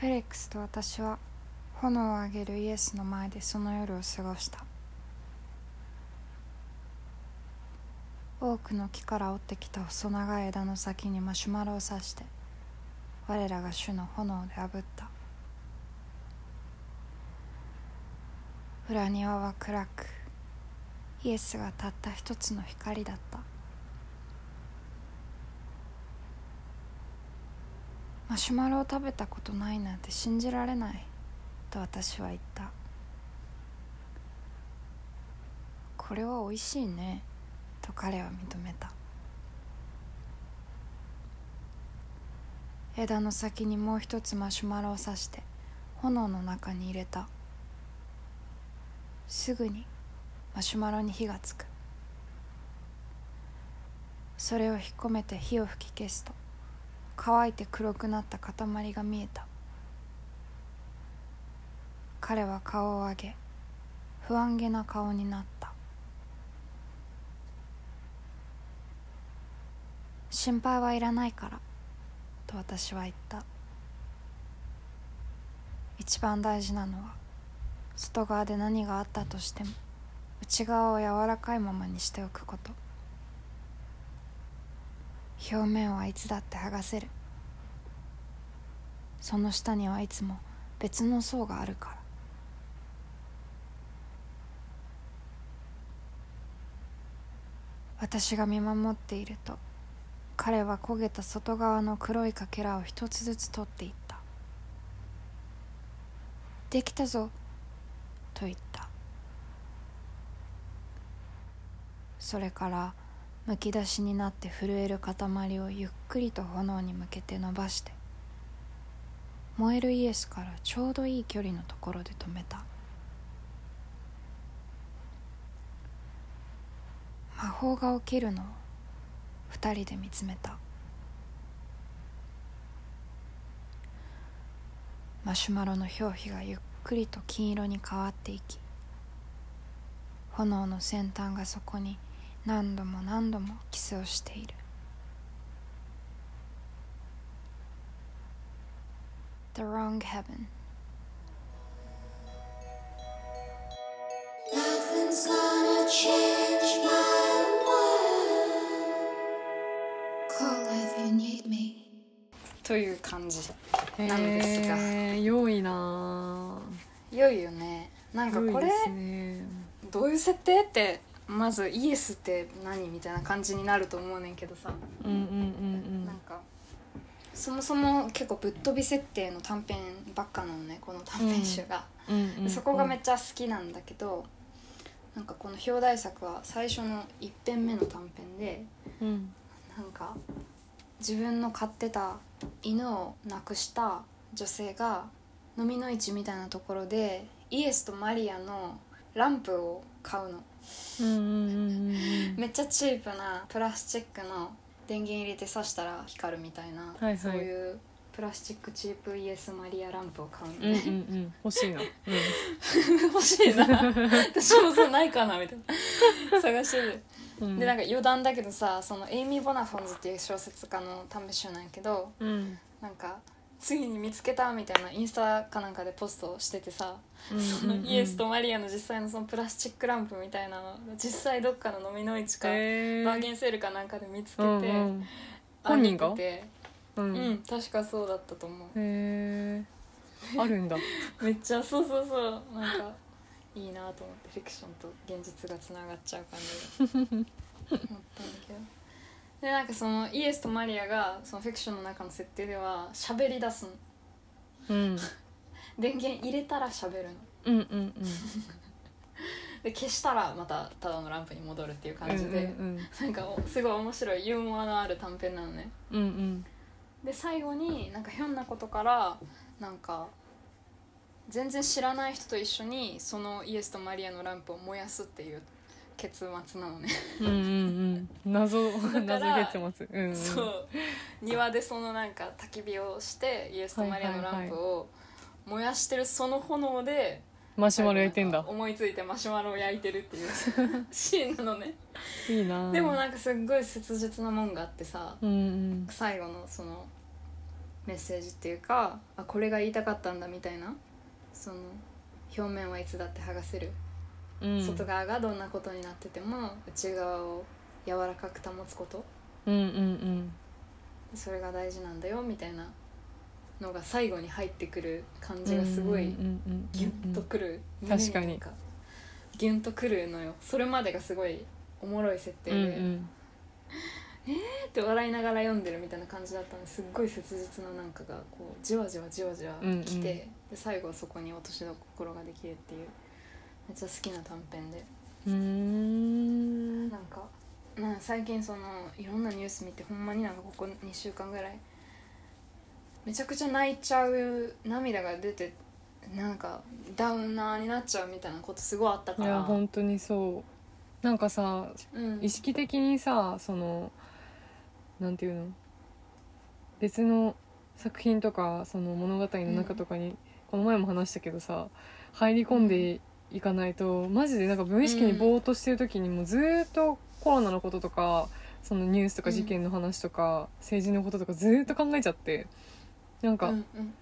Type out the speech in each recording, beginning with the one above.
フェリックスと私は炎を上げるイエスの前でその夜を過ごした。多くの木から折ってきた細長い枝の先にマシュマロを刺して我らが主の炎で炙った。裏庭は暗くイエスがたった一つの光だった。マシュマロを食べたことないなんて信じられないと私は言った。これはおいしいね。と彼は認めた。枝の先にもう一つマシュマロを刺して炎の中に入れた。すぐにマシュマロに火がつく。それを引っ込めて火を吹き消すと乾いて黒くなった塊が見えた。彼は顔を上げ不安げな顔になった。心配はいらないからと私は言った。一番大事なのは外側で何があったとしても内側を柔らかいままにしておくこと。表面はいつだって剥がせる。その下にはいつも別の層があるから。私が見守っていると彼は焦げた外側の黒いかけらを一つずつ取っていった「できたぞ」と言った。それからむき出しになって震える塊をゆっくりと炎に向けて伸ばして燃えるイエスからちょうどいい距離のところで止めた。魔法が起きるのを二人で見つめた。マシュマロの表皮がゆっくりと金色に変わっていき炎の先端がそこに何度も何度もキスをしている。The wrong heaven Nothing's gonna change my という感じなんですが。良いな良いよね。なんかこれね。どういう設定ってまずイエスって何みたいな感じになると思うねんけどさ、うんうんうんなんかそもそも結構ぶっ飛び設定の短編ばっかなのねこの短編集が、うんうんうんうん。そこがめっちゃ好きなんだけどなんかこの表題作は最初の1編目の短編でうん。なんか自分の飼ってた犬を亡くした女性が飲みの市みたいなところでイエスとマリアのランプを買うの。うんうんうんうんめっちゃチープなプラスチックの電源入れて挿したら光るみたいな、はいはい。そういうプラスチックチープイエスマリアランプを買うの。うんうんうね、ん。欲しいな、欲しいな。私もそうないかなみたいな。探してるうん、でなんか余談だけどさそのエイミー・ボナフォンズっていう小説家の短編集なんやけどうん。なんかついに見つけたみたいなインスタかなんかでポストしててさ、そのイエスとマリアの実際のそのプラスチックランプみたいなの実際どっかの蚤の市か、へー。バーゲンセールかなんかで見つけて、うんうん。あ本人が？げてて。ううんん、確かそうだったと思う。へえあるんだ。めっちゃそうそうそう。なんかいいなと思ってフィクションと現実がつながっちゃう感じで思ったんだけどでなんかそのイエスとマリアがそのフィクションの中の設定では喋り出すの。うん。電源入れたら喋るの。うんうんうん。で消したらまたただのランプに戻るっていう感じで、うんうん。なんかおすごい面白いユーモアのある短編なのね。うんうん。で最後になんかひょんなことからなんか全然知らない人と一緒にそのイエスとマリアのランプを燃やすっていう結末なのね、うんうんうん。謎謎結末。うんうん。そう。庭でそのなんか焚き火をしてイエスとマリアのランプを燃やしてるその炎でマシュマロ焼いてんだ。思いついてマシュマロを焼いてるっていう。シーンなのね。いいな。でもなんかすっごい切実なもんがあってさうんうん。最後のそのメッセージっていうかあこれが言いたかったんだみたいなその表面はいつだって剥がせる、うん。外側がどんなことになってても内側を柔らかく保つこと。うんうんうん。それが大事なんだよみたいなのが最後に入ってくる感じがすごいギュッとくる、確かに。ギュンとくるのよ。それまでがすごいおもろい設定うんうで、んえって笑いながら読んでるみたいな感じだったのですっごい切実ななんかがこうじわじわじわじわきて、うん。うんで最後はそこに落としどころができるっていうめっちゃ好きな短編で。うーん。なんかなん最近そのいろんなニュース見てほんまになんかここ2週間ぐらいめちゃくちゃ泣いちゃう涙が出てなんかダウナーになっちゃうみたいなことすごいあったかいやら本当にそう。なんかさうん。意識的にさそのなんていうの？別の作品とかその物語の中とかに、この前も話したけどさ入り込んでいかないと、マジでなんか無意識にぼーっとしてる時にもうずーっとコロナのこととかそのニュースとか事件の話とか、政治のこととかずーっと考えちゃってなんかうんうん。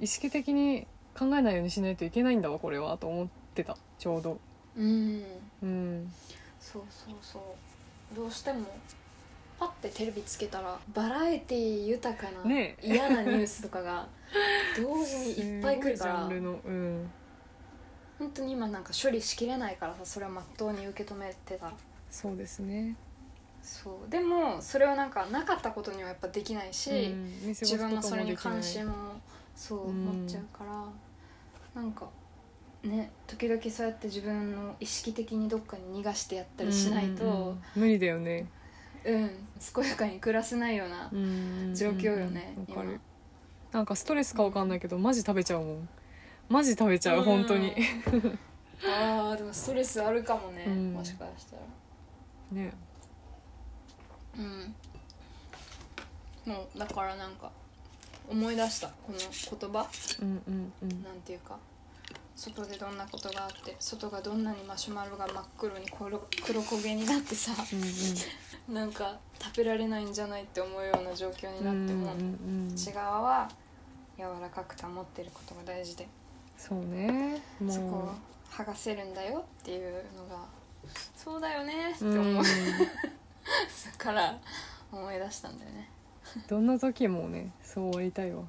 意識的に考えないようにしないといけないんだわこれはと思ってたちょうど。うん。うん。そうそうそう。どうしてもパッてテレビつけたらバラエティ豊かな、ね。え嫌なニュースとかが 同時にいっぱい来るから。すごいジャンルのうん。本当に今なんか処理しきれないからさそれをまっとうに受け止めてたら。そうですね。そう。でもそれはなんかなかったことにはやっぱできないし、うん。見過ごす自分もことそれに関心もそううん。持っちゃうから、なんかね時々そうやって自分の意識的にどっかに逃がしてやったりしないと、うんうんうん。無理だよね。うん健やかに暮らせないような状況よね、今わかる。なんかストレスかわかんないけどマジ食べちゃうもん。マジ食べちゃう本当に。ああでもストレスあるかもね、うんもしかしたらね。うんもうだからなんか思い出したこの言葉うんうんうん。なんていうか外でどんなことがあって外がどんなにマシュマロが真っ黒に黒黒焦げになってさうんなんか食べられないんじゃないって思うような状況にうん。なっても、うんうんうん内側は柔らかく保ってることが大事でそうね。そこをも剥がせるんだよっていうのがそうだよねってう。思う、うん。から思い出したんだよねどんな時もねそうありたいわ。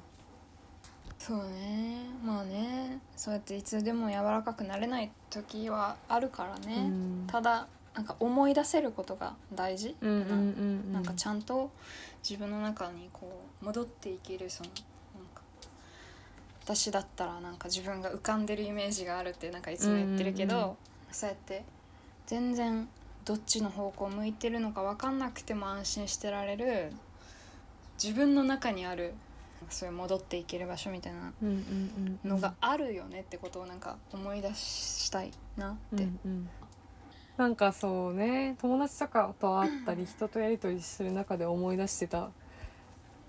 そうね。まあね。そうやっていつでも柔らかくなれない時はあるからね、うん。ただなんか思い出せることが大事。なんかちゃんと自分の中にこう戻っていけるそのなんか私だったらなんか自分が浮かんでるイメージがあるってなんかいつも言ってるけど、うんうんうん。そうやって全然どっちの方向向いてるのか分かんなくても安心してられる自分の中にあるそういう戻っていける場所みたいなうんうんうん。のがあるよねってことをなんか思い出したいなって。うんうん。なんかそうね友達とかと会ったり人とやり取りする中で思い出してた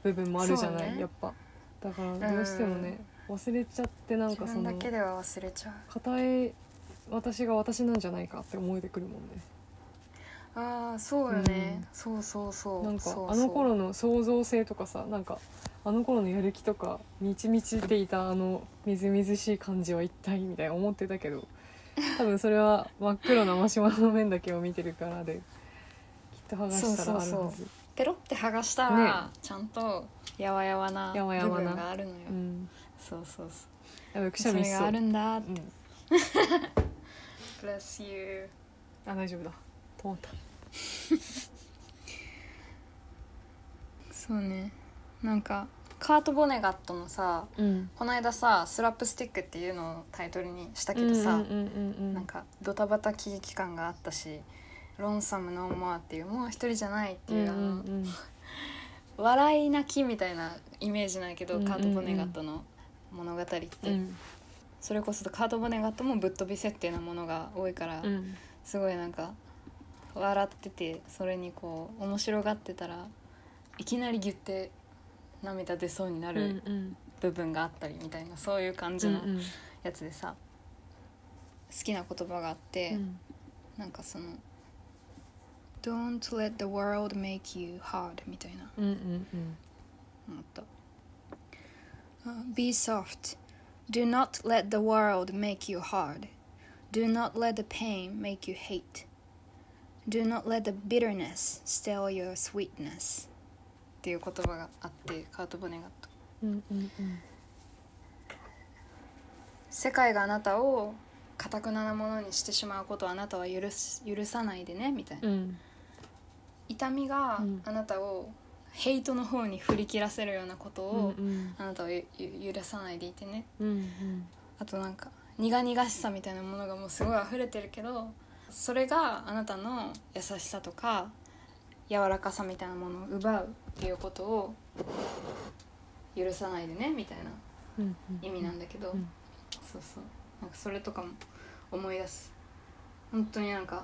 部分もあるじゃない、ね。やっぱ。だからどうしてもね、忘れちゃってなん自分かそのだけでは忘れちゃう。固い私が私なんじゃないかって思えてくるもんねああそうよね、そうそうそう。なんかそうそう。あの頃の創造性とかさなんかあの頃のやる気とか満ち満ちていたあのみずみずしい感じは一体みたいな思ってたけど 多分それは真っ黒なマシュマロの面だけを見てるからできっと剥がしたらあるはず。そうそうペロって剥がしたら、ちゃんとやわやわな部分があるのよ、うん。そうそうそやばいくうしゃみしそう。それがあるんだって、うん。Bless you あ大丈夫だ。止まった そうね。なんかカート・ボネガットのさうん。この間さ「スラップスティック」っていうのをタイトルにしたけどさ、なんかドタバタ喜劇感があったし「ロンサム・ノーモア」っていうもう一人じゃないっていう、あのうんうん。笑い泣きみたいなイメージないけど、うんうんうん。カート・ボネガットの物語って、うん。それこそカート・ボネガットもぶっ飛び設定なものが多いから、うん。すごいなんか笑っててそれにこう面白がってたらいきなりギュッて涙出そうになる部分があったりみたいなそういう感じのやつでさ好きな言葉があって、うんなんかその「Don't let the world make you hard」みたいな思った。Be soft. Do not let the world make you hard. Do not let the pain make you hate. Do not let the bitterness steal your sweetness. っていう言葉があってカート・ボネガット。うんうんうん世界があなたを堅くななものにしてしまうことをあなたは許す許さないでねみたいな。うん痛みがうんあなたをヘイトの方に振り切らせるようなことうんをうんあなたは許さないでいてねうんうんあとなんか苦々しさみたいなものがもうすごい溢れてるけどそれがあなたの優しさとか柔らかさみたいなものを奪うっていうことを許さないでねみたいなうん意味なんだけど、うん。そうそう。なんかそれとかも思い出す。本当になんか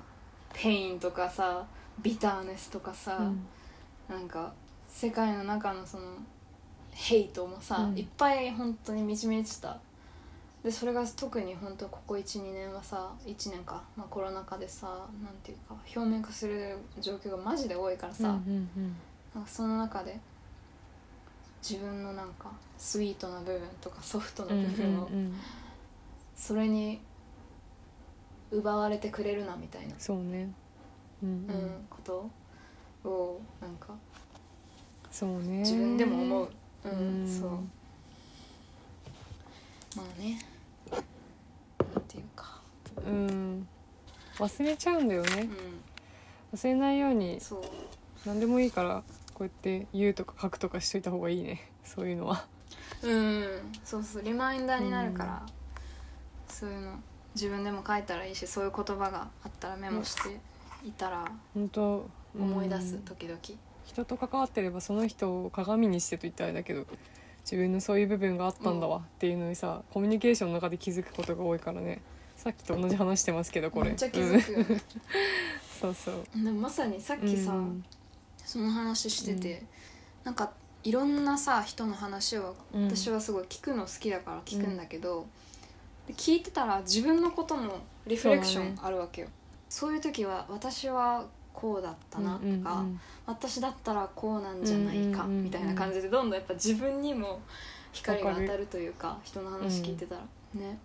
pain とかさ bitterness とかさ、うん。なんか世界の中のそのヘイトもさ、うん。いっぱい本当に満ち満ちたでそれが特に本当ここ12年はさ1年か、まあ、コロナ禍でさなんていうか表面化する状況がマジで多いからさ、うんうんなんかその中で自分のなんかスイートな部分とかソフトなうん部分をうんうん。それに奪われてくれるなみたいな、そうね。うんうん。うんことをなんかそうね。自分でも思う、うんうん。そう。まあねうん。忘れちゃうんだよね。う忘れないように何でもいいからこうやって言うとか書くとかしといた方がいいね。そういうのは。うん。そうそう。リマインダーになるから、そういうの。自分でも書いたらいいしそういう言葉があったらメモしていたら本当。思い出すうん。時々。人と関わってればその人を鏡にしてと言ったらあれだけど自分のそういう部分があったんだわっていうのにさ、コミュニケーションの中で気づくことが多いからねさっきと同じ話してますけどこれ。めっちゃ気うんづくよね、そうそう。でもまさにさっきさ、うん。その話してて、うん。なんかいろんなさ人の話をうん。私はすごい聞くの好きだから聞くんだけど、で聞いてたら自分のこともリフレクションあるわけよ。そう,、いう時は私はこうだったなとか、うんうん私だったらこうなんじゃないかうんうんうんうんみたいな感じでどんどんやっぱ自分にも光が当たるというか人の話聞いてたら、ね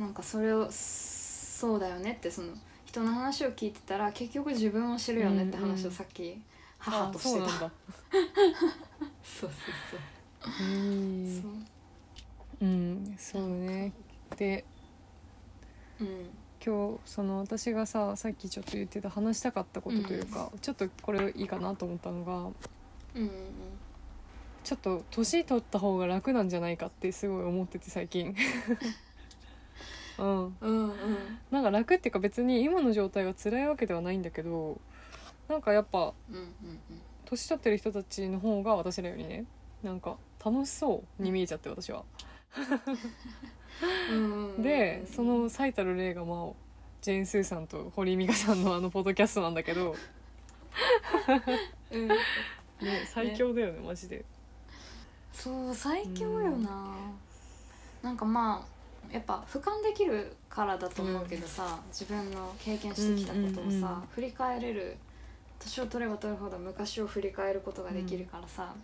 なんかそれをそうだよねってその人の話を聞いてたら結局自分を知るよねって話をさっき母あとしてた、そうなんだ。そうそうへーそう。うんそうね。でうん。今日その私がささっきちょっと言ってた話したかったことというか、ちょっとこれいいかなと思ったのがうんうん。ちょっと年取った方が楽なんじゃないかってすごい思ってて最近うん。うんうん。なんか楽っていうか別に今の状態が辛いわけではないんだけどなんかやっぱうんうん年取ってる人たちの方が私らよりねなんか楽しそうに見えちゃって私は。うんうん。うんでその最たる例がまあジェーン・スーさんと堀井美香さんのあのポッドキャストなんだけど、うん。ね、最強だよねマジで。そう最強よな、なんかまあやっぱ俯瞰できるからだと思うけどさ、自分の経験してきたことをさ、うんうんうん振り返れる年を取れば取るほど昔を振り返ることができるからさ、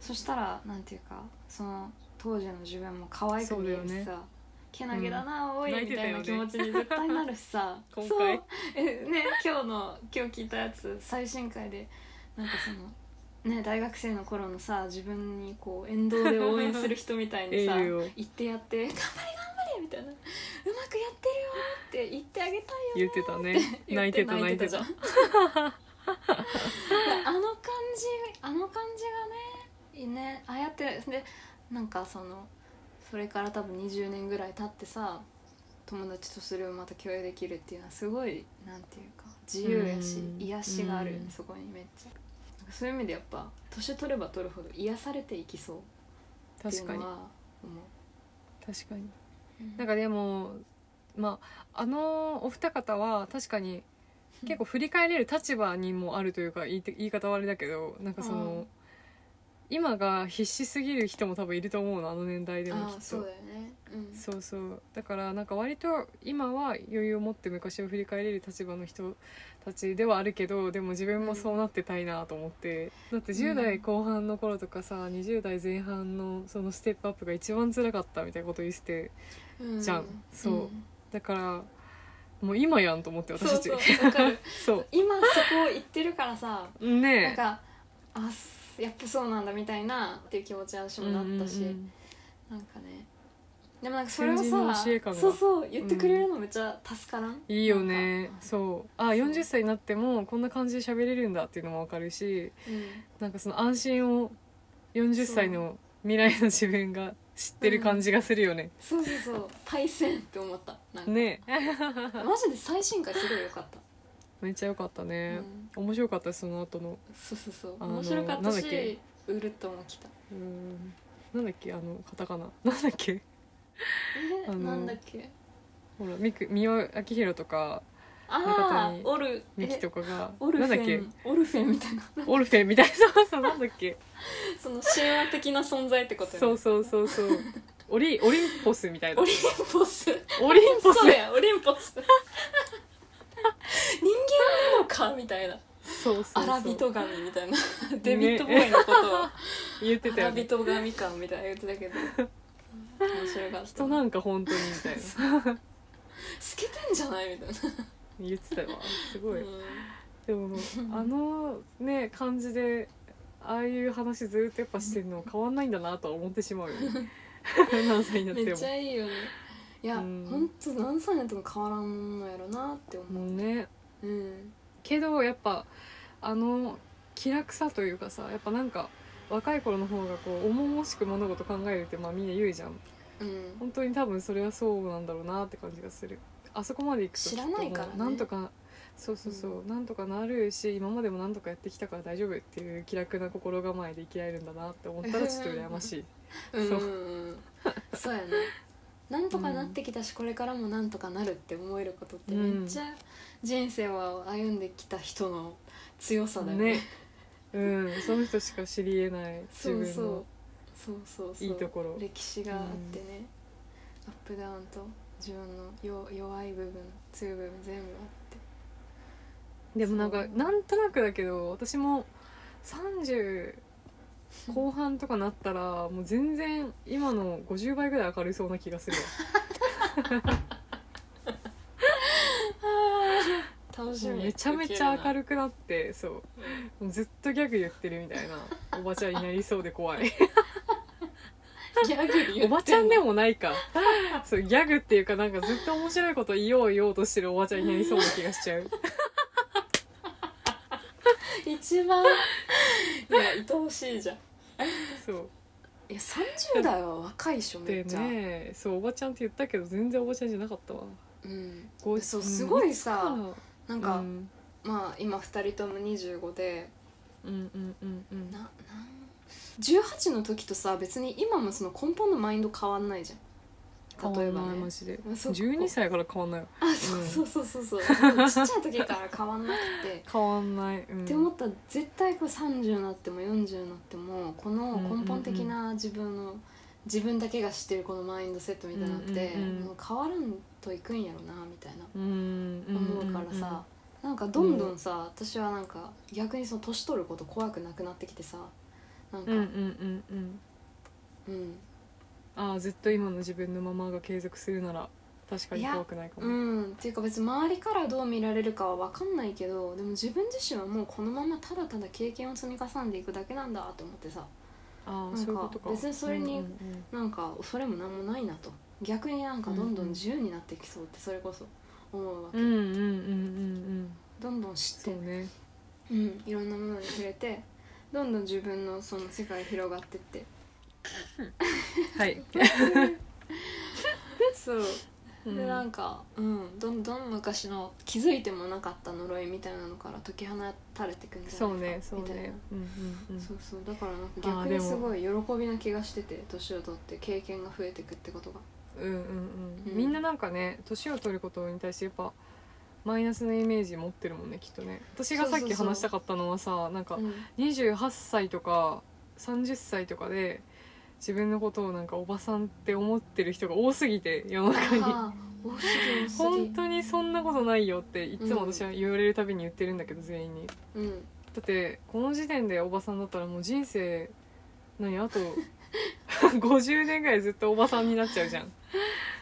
そしたらなんていうかその当時の自分も可愛く見えるしさ、けなげだな、おい泣いみたいな気持ちに絶対なるしさ。今 そう。回えね今日の今日聞いたやつ最新回でなんかそのね大学生の頃のさ自分にこう沿道で応援する人みたいにさ ええよ。言ってやって「頑張れ頑張れ」みたいな「うまくやってるよ」って言ってあげたいよ言ってたね。言泣いてた泣いてたじゃん。あの感じあの感じがねいいね。ああやってでなんかそのそれから多分20年ぐらい経ってさ友達とそれをまた共有できるっていうのはすごいなんていうか自由やしうん。癒しがあるよねうん。そこにめっちゃそういう意味でやっぱ年取れば取るほど癒されていきそうってい確かに。うのは思う。確かに。うん。なんかでもまああのお二方は確かに結構振り返れる立場にもあるというか言いて言い方はあれだけどなんかその、うん今が必死すぎる人も多分いると思うのあの年代でもきっと。そうだよね。うん。そうそう。だからなんか割と今は余裕を持って昔を振り返れる立場の人たちではあるけどでも自分もそうなってたいなと思って、だって10代後半の頃とかさ20代前半のそのステップアップが一番辛かったみたいなこと言ってじゃん。そう。だからもう今やんと思って私たち。そう 今そこ言ってるからさなんねかあやっぱそうなんだみたいなっていう気持ちは私もなったし、うんうんうんなんかねでもなんかそれをさそうそう言ってくれるのめっちゃ助からん、いいよね。そう。あ40歳になってもこんな感じで喋れるんだっていうのも分かるしうん。なんかその安心を40歳の未来の自分が知ってる感じがするよね、そうそうそう。対戦って思った。なんか。ね。マジで最新回すごい良かった、めっちゃ良かったうね、ん、面白かったその後の。そうそうそう。面白かったなんだっけ？しうるっともきた。うん。なんだっけ？あのカタカナ。なんだっけ？え？あのなんだっけ？ほらみく三輪明宏とかあ中あ谷オルミキえとかがオルフなんだっけ？ェンオルフェンみたいな。オルフェンみたいなそうそうなんだっけ？その神話的な存在ってことよね。そうそうそうそう。オリオリンポスみたいな。オリンポス。オリンポス。そうやオリンポス。人 間なのかみたいな。そうそうアラビト神みたいな。デビッド・ボーイのことを。言ってたよラビト神かみたいな言ってたけど。面白かった。人なんか本当にみたいな。透けてんじゃないみたいな。言ってたわすごい、うん。でもあのね感じでああいう話ずっとやっぱしてるの変わんないんだなとは思ってしまうよね。何歳になっても。めっちゃいいよねいや、うん。ほんと何歳になっても変わらんのやろなって思う。もうね。うん。けどやっぱあの気楽さというかさやっぱなんか若い頃の方がこう重々しく物事考えるってまあみんな言うじゃん。うん。本当に多分それはそうなんだろうなって感じがする。あそこまで行くと知らないからね。きっともうなんとかそうそうそう、なんとかなるし今までもなんとかやってきたから大丈夫っていう気楽な心構えで生きられるんだなって思ったらちょっと羨ましい。うんそううんうん。そうやねなんとかなってきたし、これからもなんとかなるって思えることってめっちゃ人生を歩んできた人の強さだよね。ね。うんその人しか知りえない自そうそう分のそうそうそう。いいところ。歴史があってね、アップダウンと自分の弱弱い部分強い部分全部あって。でもなんかなんとなくだけど私も30後半とかなったらもう全然今の50倍ぐらい明るそうな気がするわ楽しみ。めちゃめちゃ明るるくなってそう。もうずっとギャグ言ってるみたいなおばちゃんになりそうで怖い。ギャグおばちゃんでもないか。そうギャグっていうかなんかずっと面白いこと言おう言おうとしてるおばちゃんになりそうな気がしちゃう 一番。いや愛おしいじゃん。そう。いや30代は若いでしょめでっちゃ、ねそうおばちゃんって言ったけど全然おばちゃんじゃなかったわ。うん。こうそうすごいさうんなんか、うん。まあ今2人とも25で。うんうんうんうん。ななん？18の時とさ別に今もその根本のマインド変わんないじゃん変わんない。例えばね。マジでまあそう12歳から変わんないよ。あそうそうそうそう。そう、ちっちゃい時から変わんなくて。変わんない、うん、って思ったら絶対これ30になっても40になってもこの根本的な自分の自分だけが知ってるこのマインドセットみたいなのってうんうんうんもう変わらんといくんやろなみたいな。うん。思うからさ。なんかどんどんさ私はなんか逆にその年取ること怖くなくなってきてさ。なんか。うんうんうんうん。うんああずっと今の自分のままが継続するなら確かに怖くないかも、うんっていうか別に周りからどう見られるかは分かんないけどでも自分自身はもうこのままただただ経験を積み重ねていくだけなんだと思ってさ。ああなんかそういうことか。別にそれになんかそれも何もないなと。逆になんかどんどん自由になっていきそうってそれこそ。思うわけ、うんうんうんうんうん。うんどんどん知って。ね。うん、いろんなものに触れてどんどん自分のその世界広がってって はい。そう。でなんか、うん、どんどん昔の気づいてもなかった呪いみたいなのから解き放たれていくんじゃないかそうねそうみたいな。ね。うんうんうん。そうそう。だからなんか逆にすごい喜びな気がしてて年を取って経験が増えていくってことが。うんうんうん、うん。みんななんかね年を取ることに対してやっぱマイナスのイメージ持ってるもんねきっとね。私がさっき話したかったのはさなんかうん。28歳とか30歳とかで自分のことをなんかおばさんって思ってる人が多すぎて世の中に。本当にそんなことないよっていつも私は言われるたびに言ってるんだけど全員に。うん。だってこの時点でおばさんだったらもう人生何あと 50年ぐらいずっとおばさんになっちゃうじゃん。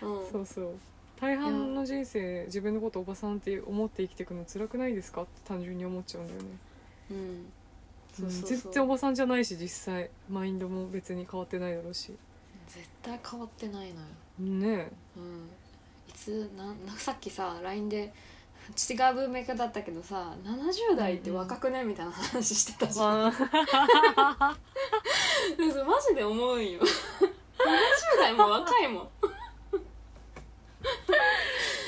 うん。そうそう。大半の人生自分のことおばさんって思って生きていくの辛くないですか？って単純に思っちゃうんだよね。うんうんそうそうそう。全然おばさんじゃないし実際マインドも別に変わってないだろうし。絶対変わってないのよ。ねうん。いつなんなさっきさ LINE で違う文脈だったけどさ70代って若くねみたいな話してたえじゃん、あ。でもそれマジで思うんよ70代も若いもん。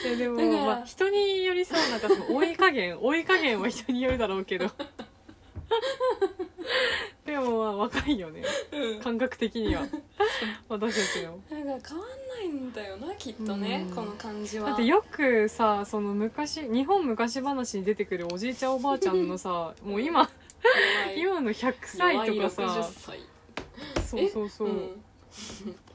いやでもだから。まあ人によりさなんかその追い加減追い加減は人によるだろうけど でもまあ若いよね。感覚的には。私たちの。なんか変わんないんだよなきっとねうん。この感じは。だってよくさその昔日本昔話に出てくるおじいちゃんおばあちゃんのさもう今今の100歳とかさ。弱い60歳そうそうそう、うん。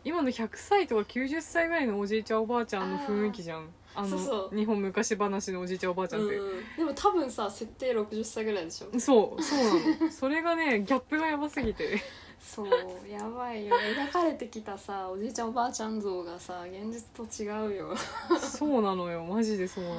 今の100歳とか90歳ぐらいのおじいちゃんおばあちゃんの雰囲気じゃんあのそうそう。日本昔話のおじいちゃんおばあちゃんって、うんでも多分さ設定60歳ぐらいでしょ。そう そうなの。それがねギャップがやばすぎて。そうやばいよ。描かれてきたさおじいちゃんおばあちゃん像がさ現実と違うよ、そうなのよ。マジでそうなの。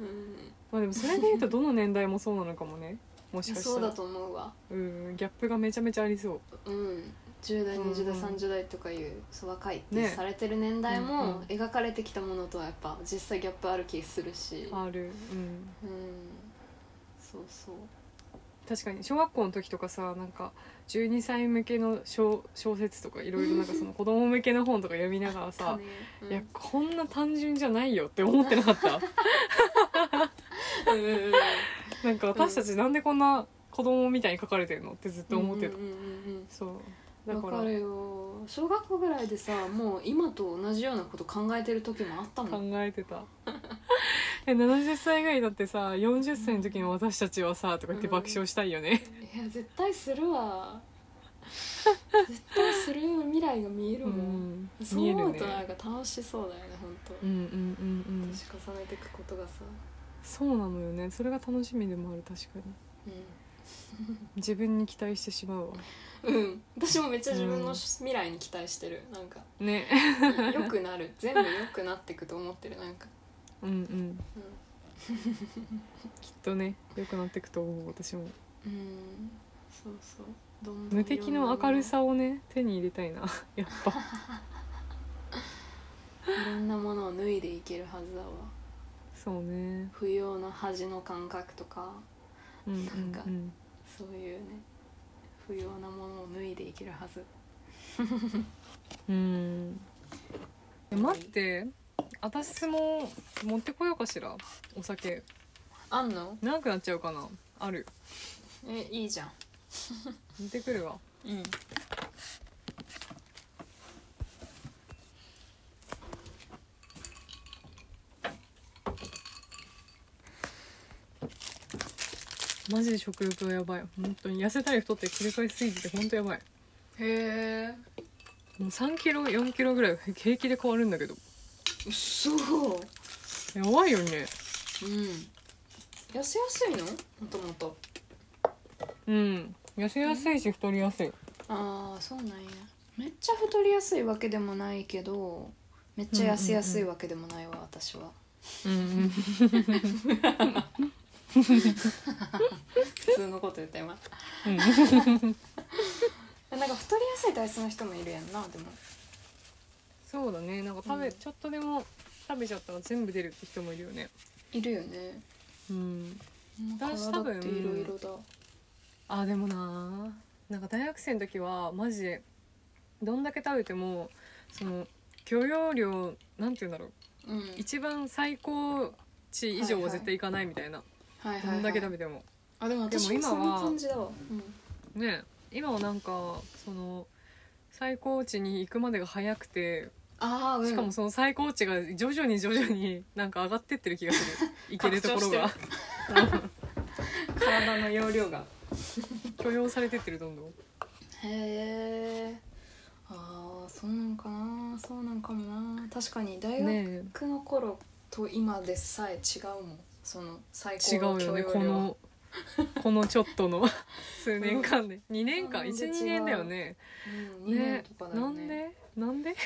うん、まあでもそれで言うとどの年代もそうなのかもね。もしかしたら。そうだと思うわ。うんギャップがめちゃめちゃありそう。うん10代20代うんうん30代とかいうそう若いってね。されてる年代うんうもん。描かれてきたものとはやっぱ実際ギャップある気するし。ある。うん。うん。そうそう。確かに小学校の時とかさなんか12歳向けの小小説とかいろいろなんかその子供向けの本とか読みながらさ、いやこんな単純じゃないよって思ってなかった。うんうんうん。なんか私たちなんでこんな子供みたいに書かれてるのってずっと思ってた、うんうんうん。そううんだから。わかるよ。小学校ぐらいでさもう今と同じようなこと考えてる時もあったも考んえてた。え70歳ぐらいだってさ40歳の時の私たちはさとか言って爆笑したいよね、いや絶対するわ。絶対するよ未来が見えるうもん、ん、そう見えるうとなんか楽しそうだよね本当、うんうんうんうん。年重ねていくことがさ、そうなのよね。それが楽しみでもある確かに。自分に期待してしまうわうん、うん、私もめっちゃ自分の未来に期待してる。なんかね。良くなる。全部良くなっていくと思ってるなんか、うんうん。きっとね良くなっていくと思う私も。うん、うん、そうそう。どんどん無敵の明るさをね手に入れたいな。やっぱ。いろんなものを脱いでいけるはずだわ。そうね。不要な恥の感覚とか。うんうんなんかうんそういうね不要なものを脱いでいけるはず。うん。え待って。私も持ってこようかしら。お酒。あんの？長くなっちゃうかな。ある。えいいじゃん。持ってくるわ。うんマジで食欲がやばい。本当に。痩せたり太って繰り返しすぎてて本当やばい。へえ。もう3キロ4キロぐらい平気で変わるんだけど。そうやばいよね。うん。痩せやすいの？もともと。うん。痩せやすいし太りやすい。ああそうなんや。めっちゃ太りやすいわけでもないけどめっちゃ痩せやすいわけでもないわ、私はうんうん 普通のこと言った今うん。なんか太りやすい体質の人もいるやんなでも。そうだね。なんか食べ、うん。ちょっとでも食べちゃったら全部出るって人もいるよね。いるよね。うん。私体っていろいろだ。あでもななんか大学生の時はマジでどんだけ食べてもその許容量なんて言うんだろう。うん。一番最高値以上は絶対いかないみたいな、はいはい、はい、どんだけ食べても。あでも私でも今はもそんな感じだわ、ね今はなんかその最高値に行くまでが早くてああ、うん、しかもその最高値が徐々に徐々に なんか上がってってる気がする。いけるところが。体の容量が。許容されてってるどんどん。へえああそうなんかな。そうなんかもな。確かに大ね学の頃と今でさえ違うもんその最え違高のうよね許容量。この このちょっとの 数年間で。2年間？なんで違う12年だよね。うん、2年とかだよね。なんで？なんで？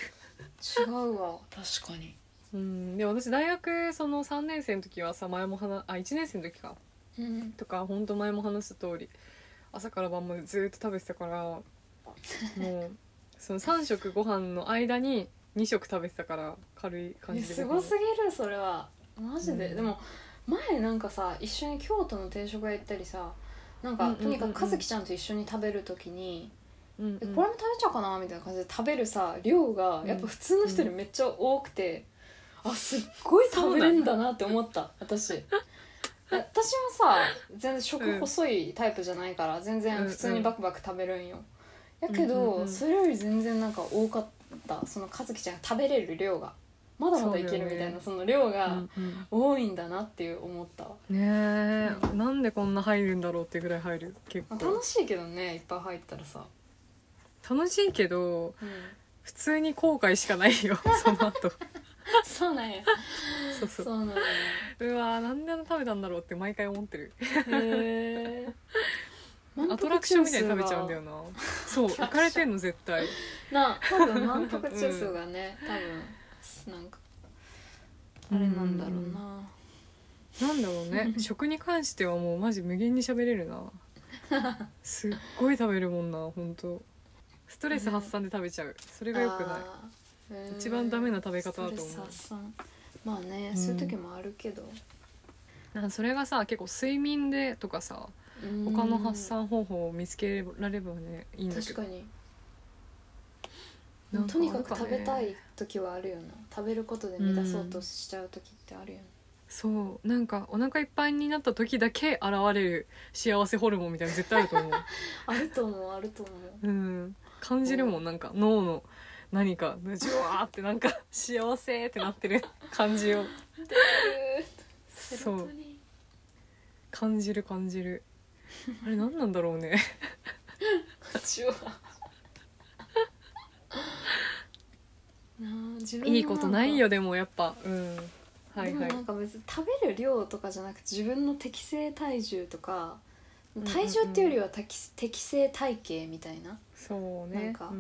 違うわ確かに。うんで私大学その3年生の時はさ前も話あ1年生の時か。うん。とか本当前も話した通り朝から晩までずっと食べてたから もうその3食ご飯の間に2食食べてたから軽い感じで。すごすぎるそれは。マジで、うん。でも前なんかさ一緒に京都の定食屋行ったりさなんか、うんうんうんうん。とにかく和樹ちゃんと一緒に食べる時に、うんうん。えこれも食べちゃおうかなみたいな感じで食べるさ量がうんやっぱ普通の人よりめっちゃ多くて、あすっごい食べれんだなって思った私。え私もさ全然食細いタイプじゃないから全然普通にバクバク食べるんよ。やけど、うんうんうん。それより全然なんか多かった。その和樹ちゃんが食べれる量がまだまだいけるみたいなそ,、の量がうんうん。多いんだなっていう思った。わ、ねえ、なんでこんな入るんだろうってぐらい入る結まあ構楽しいけどねいっぱい入ったらさ、楽しいけどうん、普通に後悔しかないよ その後。そうなんや。そうそう。そうなんや。うわーなんであの食べたんだろうって毎回思ってる。へえ アトラクションみたいに食べちゃうんだよな。そう行かれてんの絶対。な多分満腹中枢がね、多分なんかあれなんだろうな、なんだろうね。食に関してはもうマジ無限に喋れるな。すっごい食べるもんな本当ストレス発散で食べちゃう。それがよくない。一番ダメな食べ方だと思う。まあね、そういう時もあるけど。なんかそれがさ結構睡眠でとかさうん。他の発散方法を見つけられればねいいんだけど。確かにとにかく食べたい時はあるよな。食べることで満たそうとしちゃう時ってあるよね、そう。なんかお腹いっぱいになった時だけ現れる幸せホルモンみたいなの絶対あると思う。あると思うあると思う。うん。感じるもん。なんか脳の何かジュワーってなんか幸せってなってる感じを。そう。感じる感じる。あれ何なんだろうね。口は。なあ自分のいいことないよでもやっぱ。うん。はいはい。でもなんか別に食べる量とかじゃなくて自分の適正体重とかんうん体重っていうよりは適適正体型みたいな？そうね。なんかうん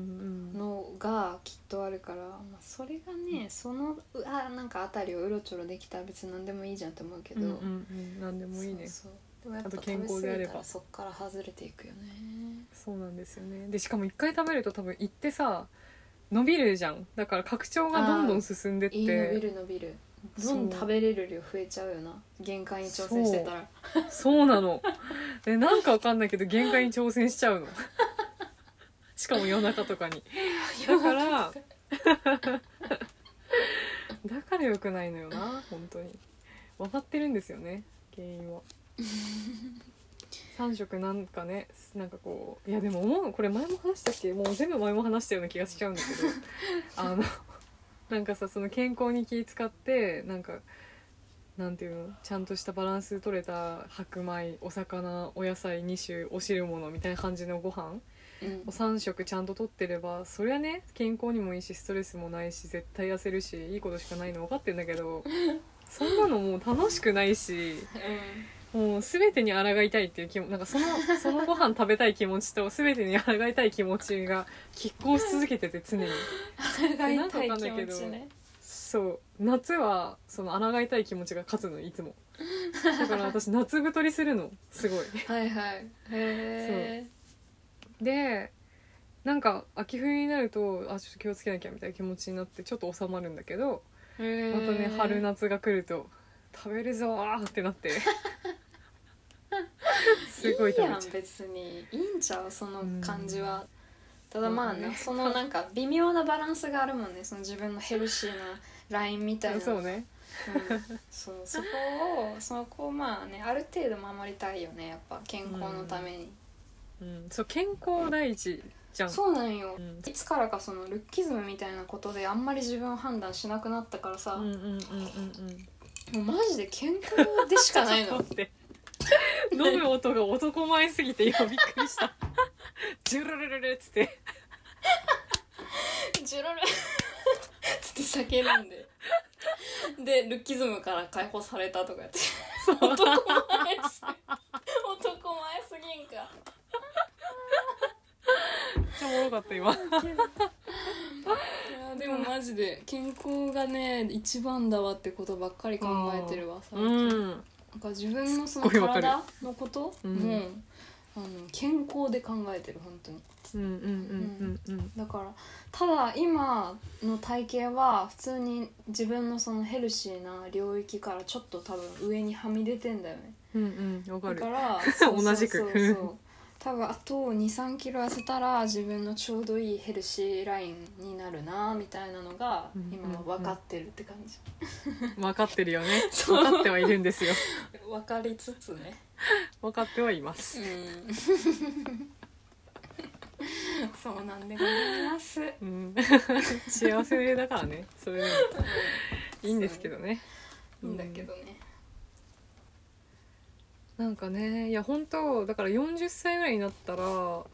うん。のがきっとあるから、まあ、それがねそのうあなんかあたりをうろちょろできたら別に何でもいいじゃんって思うけど、うんうんうん。何でもいいね。そうでもやっぱあと健康であれば。そっから外れていくよね。そうなんですよね。でしかも一回食べると多分行ってさ伸びるじゃん。だから拡張がどんどん進んでって。いい伸びる伸びる。どんどん食べれる量増えちゃうよな。限界に挑戦してたら。そう。なの。でなんかわかんないけど限界に挑戦しちゃうの。しかも夜中とかに。だからだからよくないのよな本当に。分かってるんですよね原因は3食なんかねなんかこういやでも思うこれ前も話したっけ？もう全部前も話したような気がしちゃうんだけど。あのなんかさその健康に気使ってなんかなんていうの？ちゃんとしたバランス取れた白米お魚お野菜2種お汁物みたいな感じのご飯。うん。を3食ちゃんと取ってればそりゃね健康にもいいしストレスもないし絶対痩せるしいいことしかないの分かってんだけど そんなのもう楽しくないしもう全てに抗いたいっていう気もなんかその そのご飯食べたい気持ちと全てに抗いたい気持ちが拮抗し続けてて常に。会いたい気持ちね。そう夏はその抗いたい気持ちが勝つのいつも。だから私夏太りするのすごい。はいはい。へえでなんか秋冬になるとあちょっと気をつけなきゃみたいな気持ちになってちょっと収まるんだけどまたね春夏が来ると食べるぞーってなって。すごい食べちゃう。いいやん別に。いいんちゃうその感じは、ただまあねそのなんか微妙なバランスがあるもんね。その自分のヘルシーなラインみたいな。そうね。うん。そうそこをそこをまあねある程度守りたいよね。やっぱ健康のために、うん、そう健康第一じゃん。そうなんよ、うん。いつからかそのルッキズムみたいなことであんまり自分を判断しなくなったからさ、うんうんうんうんうんもうマジで健康でしかないの。待って。飲む音が男前すぎて今びっくりした。ジュルルルルっつって。ジュルルつって叫んで。でルッキズムから解放されたとかやって。男前す男前すぎんかちゃおもろかった今。いやでもマジで健康がね一番だわってことばっかり考えてるわ最う近、ん。なんか自分のその体のことうん。も、あの健康で考えてる本当に。うんうんうんうんうん。だからただ今の体型は普通に自分のそのヘルシーな領域からちょっと多分上にはみ出てんだよね。うんうんわかる。だから 同じく多分あと2 3キロ痩せたら自分のちょうどいいヘルシーラインになるなみたいなのがうん今は分かってるって感じ、分かってるよね。分かってはいるんですよ。分かりつつね。分かってはいまうすん。そうなんでございます。うん。幸せだからね。それいいんですけどね。いいんだけどね、なんかねいや本当だから40歳ぐらいになったら、オ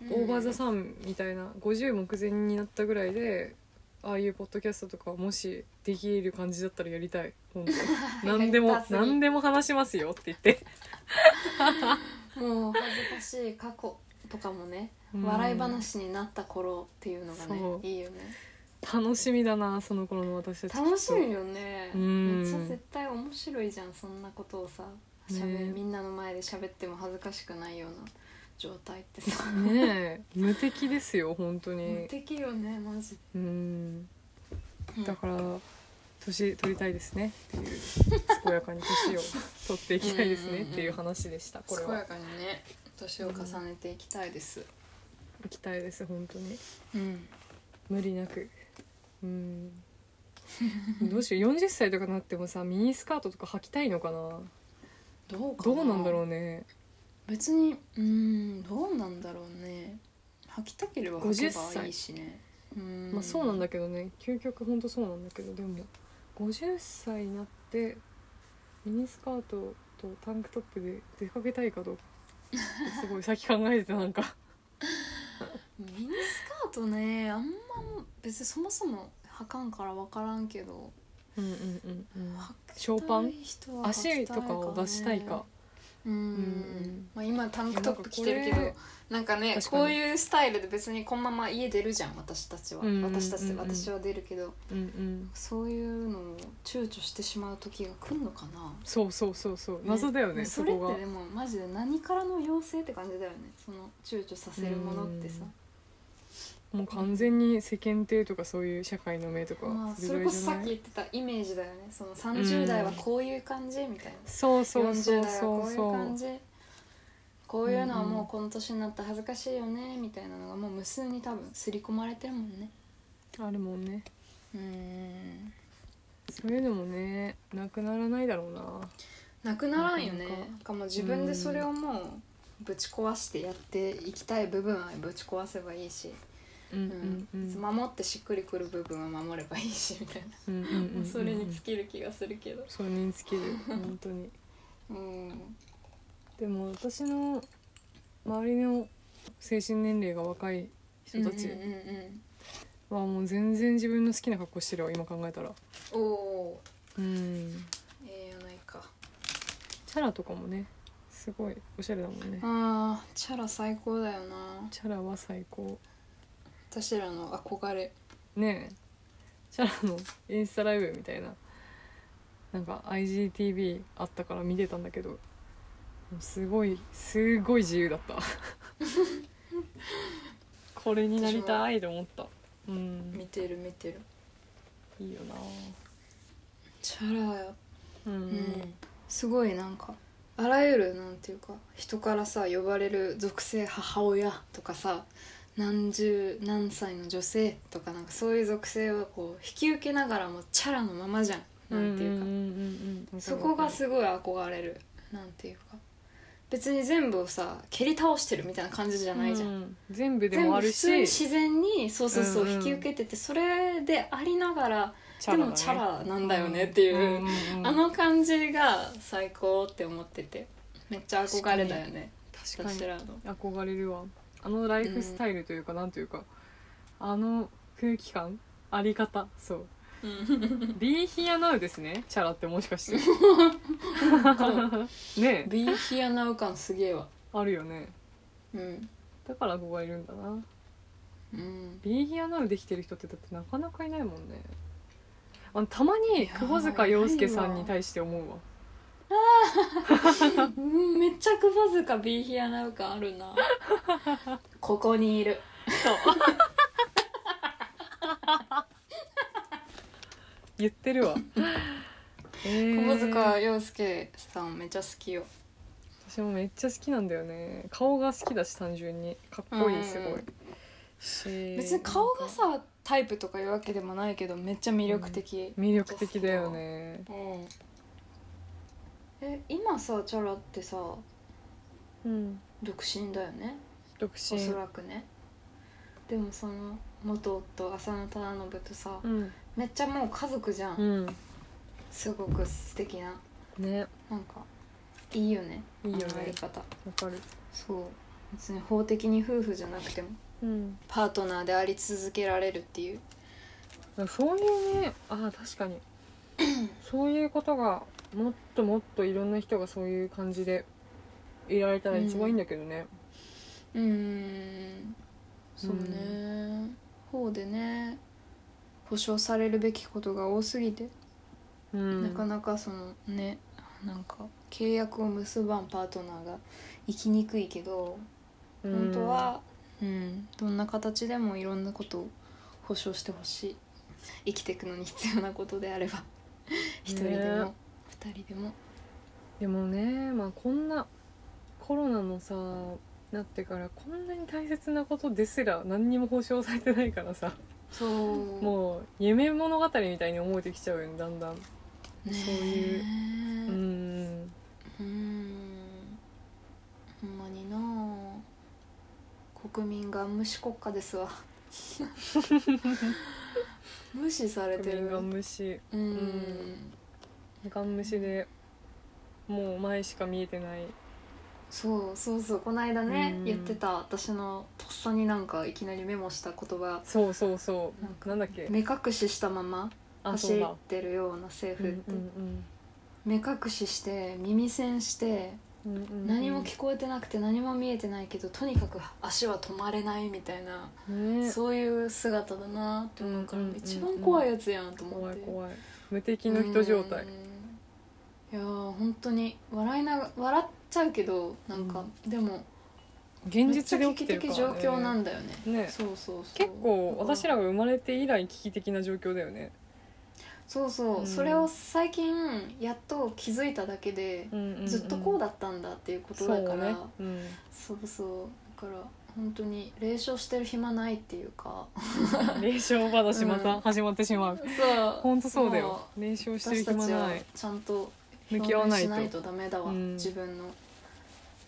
ーバー・ザ・サンみたいな50目前になったぐらいでああいうポッドキャストとかもしできる感じだったらやりたい。本当。何でも何でも話しますよって言って。もう恥ずかしい過去とかもね、うん。笑い話になった頃っていうのがねいいよね。楽しみだなその頃の私たち。楽しみよね。うん。めっちゃ絶対面白いじゃんそんなことをさしゃべ、ね。みんなの前で喋っても恥ずかしくないような状態ってさ。ねえ。無敵ですよ本当無に敵よねマジ。うん。うん。だから年取りたいですね。っていう健やかに年を取っていきたいですね。っていう話でしたこれは。健やかにね年を重ねていきたいです。行きたいです本当に。うん。無理なく。うん。どうしよう40歳とかなってもさミニスカートとか履きたいのかなどうかどうなんだろううね。別にうんどうなんだろうね。履きたければ履け50ばいいしね。うん。まあそうなんだけどね。究極ほんとそうなんだけど。でも50歳になってミニスカートとタンクトップで出かけたいかどうか。すごい先考えてたなんか。ミニスカートねあんま別にそもそも履かんから分からんけどうんうんうんうん。ショーパン？足とかを出したいか。うん、うんまあ、今タンクトップ着てるけどなんかねこういうスタイルで別にこのまま家出るじゃん私たちは、うんうんうん。うん私たち私は出るけど。うんうん。そういうのを躊躇してしまう時が来るのかな。そうそうそうそう。謎だよねそこが。それってでもマジで何からの要請って感じだよね。その躊躇させるものってさもう完全に世間体とかそういう社会の目とかまあそそれこそさっき言ってたイメージだよねその30代はこういう感じみたいな。そうそうそう40代はそこういう感うじ。こういうのはもうこの年になったら恥ずかしいよねみたいなのがもう無数に多分刷り込まれてるもんね。あるもんね。うん。そういうのもねなくならないだろうな。なくならんよね。なかなかなんかもう自分でそれをもうぶち壊してやっていきたい部分はぶち壊せばいいし、うん守ってしっくりくる部分は守ればいいしみたいな、うんうんうんうんもうそれに尽きる気がするけど。それに尽きる本当に。うん。でも私の周りの精神年齢が若い人たちはもう全然自分の好きな格好してるわ今考えたら。おおうん。ええやないか。チャラとかもねすごいおしゃれだもんね。あーチャラ最高だよな。チャラは最高私らの憧れ。ねえ。チャラのインスタライブみたいな。なんか IGTV あったから見てたんだけど。すごいすごい自由だった。これになりたいと思った。うん。見てる見てる。いいよな。チャラや。うん、うん。すごいなんかあらゆるなんていうか人からさ呼ばれる属性母親とかさ何十何歳の女性とかなんかそういう属性をこう引き受けながらもチャラのままじゃん。なんていうか、そこがすごい憧れるなんていうか別に全部をさ蹴り倒してるみたいな感じじゃないじゃん、うん全部でもある普通に自然にそうそうそう、引き受けててそれでありながらでもチャラなんだよねっていう、あの感じが最高って思っててめっちゃ憧れだよね確かに憧れるわあのライフスタイルというか、なんというかあの空気感あり方そう。うん「Be Here Now」ですねチャラってもしかして。ねえ。ビーヒアナウ感すげえわ。あるよね。うん。だから憧れるんだな。うん「Be Here Now」できてる人ってだってなかなかいないもんね。あのたまに窪塚洋介さんに対して思うわうんめっちゃくばずかビーヒアナウ感あるな。ここにいる。言ってるわ。えー窪塚洋介さんめっちゃ好きよ。私もめっちゃ好きなんだよね。顔が好きだし単純に。かっこいいすごい。うん。し。別に顔がさタイプとかいうわけでもないけどめっちゃ魅力的、魅力的だよね。うんえ今さチャラってさうん。独身だよね？独お身そらくね。でもその元夫浅野忠信とさうん。めっちゃもう家族じゃん、うん。すごく素敵な。ね。なんかいいよねいいよね。あのやり方。わかる。そう。別に法的に夫婦じゃなくてもうん。パートナーであり続けられるっていう。そういうねあー確かに。そういうことがもっともっといろんな人がそういう感じでいられたら一番いいんだけどね、うーん。そうね、法でね。保障されるべきことが多すぎて、うん。なかなかそのねなんか契約を結ばんパートナーが生きにくいけど本当は、うん、どんな形でもいろんなことを保証してほしい。生きていくのに必要なことであれば。一人でも。ね二人でも。でもねまあこんなコロナのさなってからこんなに大切なことですら何にも保証されてないからさそう。もう夢物語みたいに思えてきちゃうよねだんだん。ねそういう。ううん。んうん。ほんまになあ。国民が無視国家ですわ。無視されてる。国民が無視。うんガン無視でもう前しか見えてない。そうそうそうこの間ねうん。言ってた私のとっさになんかいきなりメモした言葉。そうそうそなんかうなんだっけ？目隠ししたまま走っあそうだてるような政府って、うんうん。目隠しして耳栓してうんうんうん。何も聞こえてなくて何も見えてないけどとにかく足は止まれないみたいな、ね。そういう姿だなって思うから、うんうんうんうん。一番怖いやつやんと思って。怖い怖い。無敵の人状態。うんいやー本当に笑いなが笑っちゃうけどなんか、でも現実で起きてるからね。ゃ危機的状況なんだよね。ね。そうそうそう。結構私らが生まれて以来危機的な状況だよね。そうそう、うん。それを最近やっと気づいただけで、ずっとこうだだったんだっていうことだから、そうね。うん。そうそう。だから本当に霊障してる暇ないっていうか。霊障話まうん。た始まってしまう。そう。本当そうだもよ霊障してる暇ない。ちゃんと向き合わないと。ないとダメだわ、うん。自分の。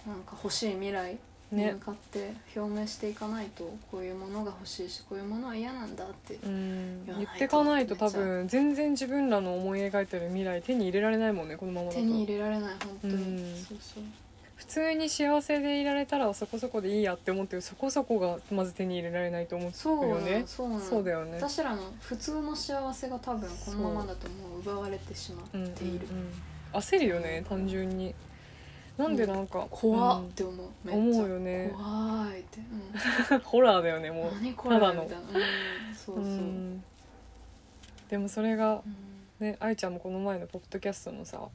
なんか欲しい未来にね向かって表明していかないとこういうものが欲しいしこういうものは嫌なんだってうん。言ってかないと多分全然自分らの思い描いてる未来手に入れられないもんねこのままだと。手に入れられない本当に、うん。そうそう。普通に幸せでいられたらそこそこでいいやって思ってるそこそこがまず手に入れられないと思うよね。そうだよね。私らの普通の幸せが多分このままだともう奪われてしまうんうんっている、うん焦るよね単純に。なんでなんか、うん怖って思う、思うよね。怖いって、ホラーだよねう。ん、もうただの。そうそう、ん。でもそれがうん。ね愛ちゃんもこの前のポッドキャストのさ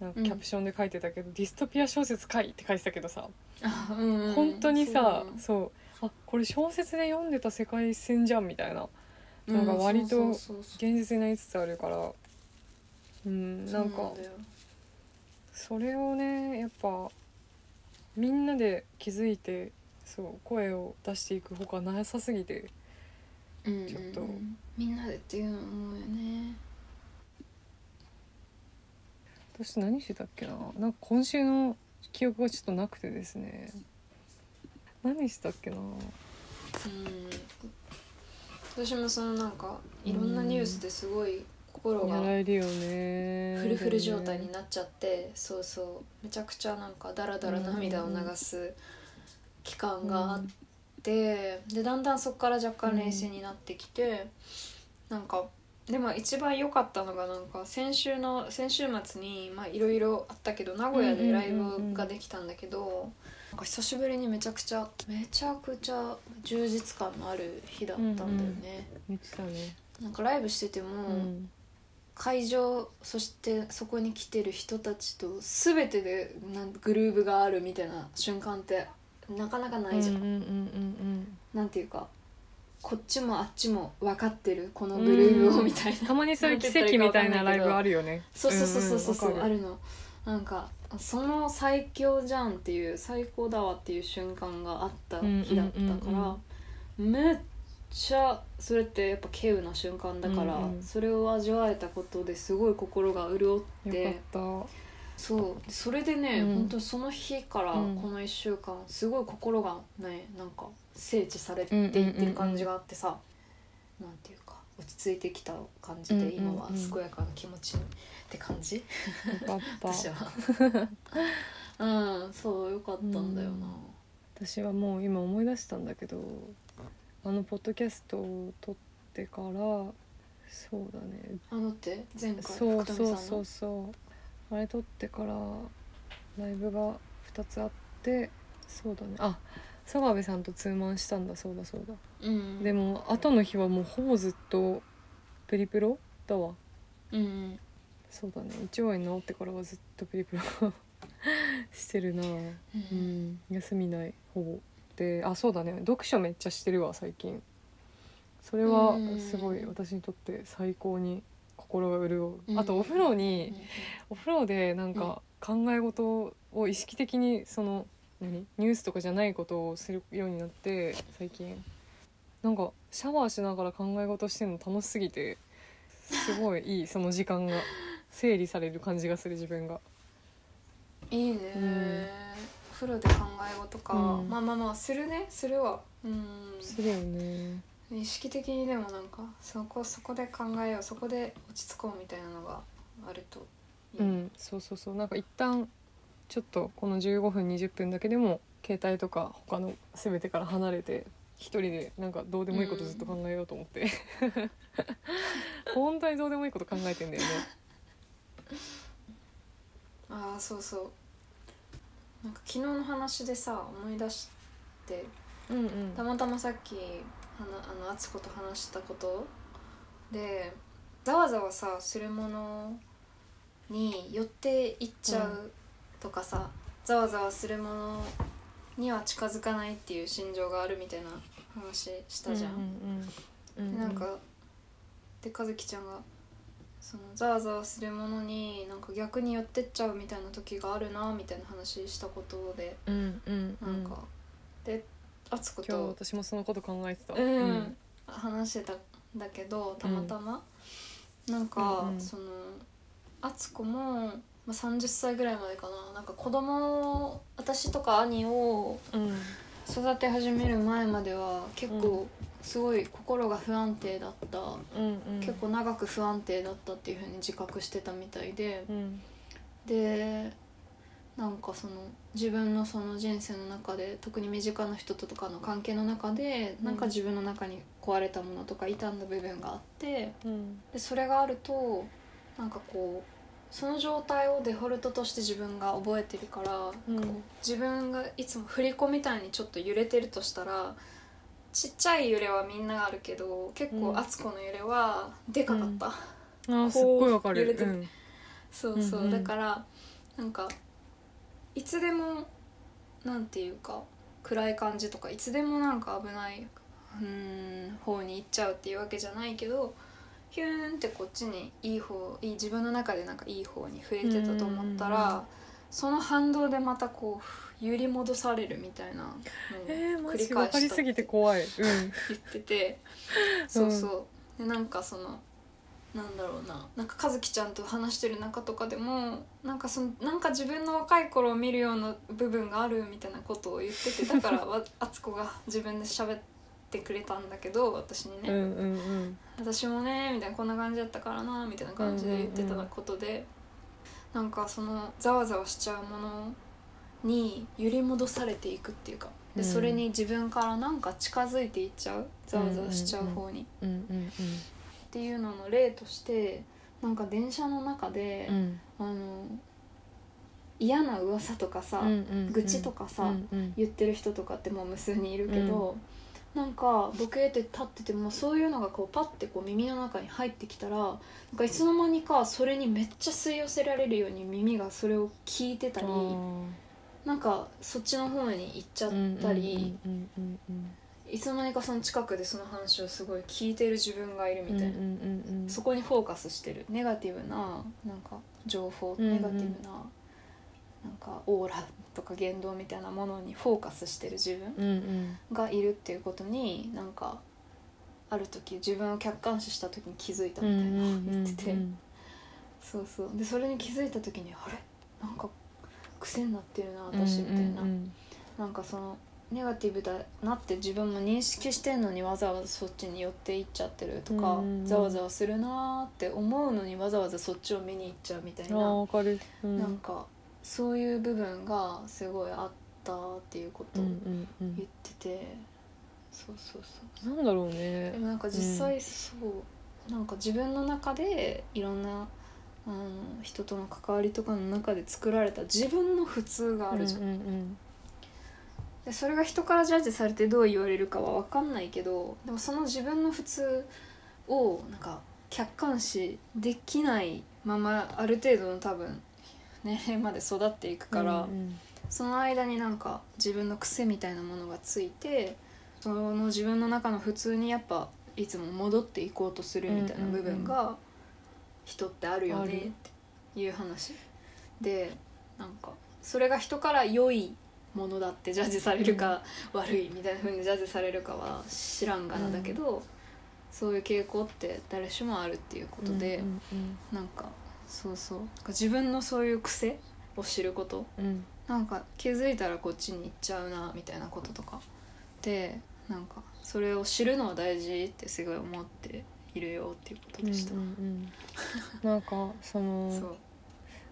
なんかうん。キャプションで書いてたけど、ディストピア小説かいって書いてたけどさ、あうんうん。本当にさそうあこれ小説で読んでた世界線じゃんみたいな。なのなんか割と現実になりつつあるからうんなんかそれをねやっぱみんなで気づいてそう声を出していくほかなさすぎてうんうんうん。ちょっと。みんなでっていうの思うよね。私何してたっけな？なんか今週の記憶がちょっとなくてですね。何したっけな？うん。私もそのなんかいろんなニュースですごい心がフルフル状態になっちゃってそうそう。めちゃくちゃなんかダラダラ涙を流す期間があって、でだんだんそこから若干冷静になってきて、なんかでも一番良かったのがなんか先週の先週末にまあいろいろあったけど名古屋でライブができたんだけど、なんか久しぶりにめちゃくちゃめちゃくちゃ充実感のある日だったんだよね。言ってたね。なんかライブしてても、うん会場そしてそこに来てる人たちと全てでなんグルーヴがあるみたいな瞬間ってなかなかないじゃん。うんうんうんなんていうかこっちもあっちも分かってるこのグルーヴをみたいな。たまにそういう奇跡みたいなライブあるよねそうそうそうそうそうそう、あるの。なんかその最強じゃんっていう最高だわっていう瞬間があった日だったから、うんうんめっちゃそれってやっぱ稀有な瞬間だから、うんうん。それを味わえたことですごい心が潤ってよかっそう。それでね、うん。本当にその日からうん。この1週間すごい心がねなんか整地されていってる感じがあってさ、なんていうか落ち着いてきた感じで、うんうんうん今は健やかな気持ちって感じ？私は。うんそうよかったんだよな、私はもう今思い出したんだけどあのポッドキャストを撮ってからそうだね。あのって。前回そう福そうそうそう。あれ撮ってからライブが2つあってそうだね。あ佐川部さんとツーマンしたんだ。そうだそうだ、うん。でも後の日はもうほぼずっとプリプロだわ。うん。そうだね。胃腸炎治ってからはずっとプリプロ してるなううん。ん。休みないほぼであそうだね。読書めっちゃしてるわ最近。それはうん。すごい私にとって最高に心が潤う。ん。うあとお風呂にお風呂でなんうん。か考え事を意識的にその何？ニュースとかじゃないことをするようになって最近。なんかシャワーしながら考え事してるの楽しすぎてすごいいい その時間が整理される感じがする自分が。いいね、うんお風呂で考え事か、うん。まあまあまあするね。するわ。うん。するよね。意識的にでもなんかそこそこで考えようそこで落ち着こうみたいなのがあるといい、うん。そうそうそう。なんか一旦ちょっとこの15分20分だけでも携帯とか他の全てから離れて一人でなんかどうでもいいことずっと考えようと思って、本当にどうでもいいこと考えてんだよね。ああそうそうなんか昨日の話でさ思い出してうんうん。たまたまさっきあのあの敦子と話したこと。でざわざわさするものに寄っていっちゃうとかさ、ざわざわするものには近づかないっていう心情があるみたいな話したじゃん。うんうんうん。でなんかで和樹ちゃんがそのざわざわするものになんか逆に寄ってっちゃうみたいな時があるなみたいな話したことでうんうんうなんか、で敦子今日と私もそのこと考えてた。うん、話してたんだけどたまたま、なんか、うんうん。その敦子も、まあ、30歳ぐらいまでかな。なんか子供を私とか兄をうん。育て始める前までは結う構すごい心が不安定だった、うんうん。結構長く不安定だったっていうふうに自覚してたみたいで。うん。でなんかその自分のその人生の中で特に身近な人とかの関係の中で、うん。なんか自分の中に壊れたものとか傷んだ部分があって。うん。でそれがあるとなんかこうその状態をデフォルトとして自分が覚えてるから、うん。自分がいつも振り子みたいにちょっと揺れてるとしたらちっちゃい揺れはみんなあるけど結構うん。敦子の揺れはでかかった。あーすっごいわかる。うん。そうそう、うんうん。だからなんかいつでもなんていうか暗い感じとかいつでもなんか危ないうーん方に行っちゃうっていうわけじゃないけどヒューンってこっちにいい方いい自分の中でなんかいい方に触れてたと思ったら、うんうんうん。その反動でまたこう揺り戻されるみたいなのをえー、マ繰り返かりすぎて怖い。うん。言っててそうそう。でなんかそのなんだろうな。なんか和樹ちゃんと話してる中とかでもなんかそのなんか自分の若い頃を見るような部分があるみたいなことを言っててだからわ敦子が自分で喋ってくれたんだけど私にね、うんうん。私もねみたいなこんな感じだったからなみたいな感じで言ってたことで、なんかそのざわざわしちゃうものに揺り戻されていくっていうかでうん。それに自分からなんか近づいていっちゃう？ざわざわしちゃう方に、うんうんっていうのの例としてなんか電車の中で、うん。あの嫌な噂とかさ、うんうんうん。愚痴とかさ、うんうん。言ってる人とかってもう無数にいるけど、なんかボケって立っててもそういうのがこうパッてこう耳の中に入ってきたらなんかいつの間にかそれにめっちゃ吸い寄せられるように耳がそれを聞いてたりなんかそっちの方に行っちゃったり、いつの間にかその近くでその話をすごい聞いてる自分がいるみたいな。そこにフォーカスしてる。ネガティブななんか情報、ネガティブななんかオーラとか言動みたいなものにフォーカスしてる自分がいるっていうことになんかある時自分を客観視した時に気づいたみたいな言ってて、そうそう。でそれに気づいた時にあれ？なんか癖になってるな私みたいな、うん。な。んかそのネガティブだなって自分も認識してんのにわざわざそっちに寄っていっちゃってるとか、うんうんざわざわするなーって思うのにわざわざそっちを見に行っちゃうみたいな、わかる。うん。なんかそういう部分がすごいあったっていうことをうんうんうん。言ってて、そうそうそうなんだろうでねもなんか実際そう、なんか自分の中でいろんなあの人との関わりとかの中で作られた自分の普通があるじゃん。うんうんでそれが人からジャッジされてどう言われるかは分かんないけどでもその自分の普通をなんか客観視できないままある程度の多分年齢まで育っていくから、うん。その間になんか自分の癖みたいなものがついてその自分の中の普通にやっぱいつも戻っていこうとするみたいな部分が人ってあるよねっていう話。でなんかそれが人から良いものだってジャッジされるか悪いみたいな風にジャッジされるかは知らんがなだけど、そういう傾向って誰しもあるっていうことで、うんなんかそうそう。自分のそういう癖を知ること。うんうん。なんか気づいたらこっちに行っちゃうなみたいなこととかでなんかそれを知るのは大事ってすごい思っているよっていうことでした。うんうんうん。なんかその そう。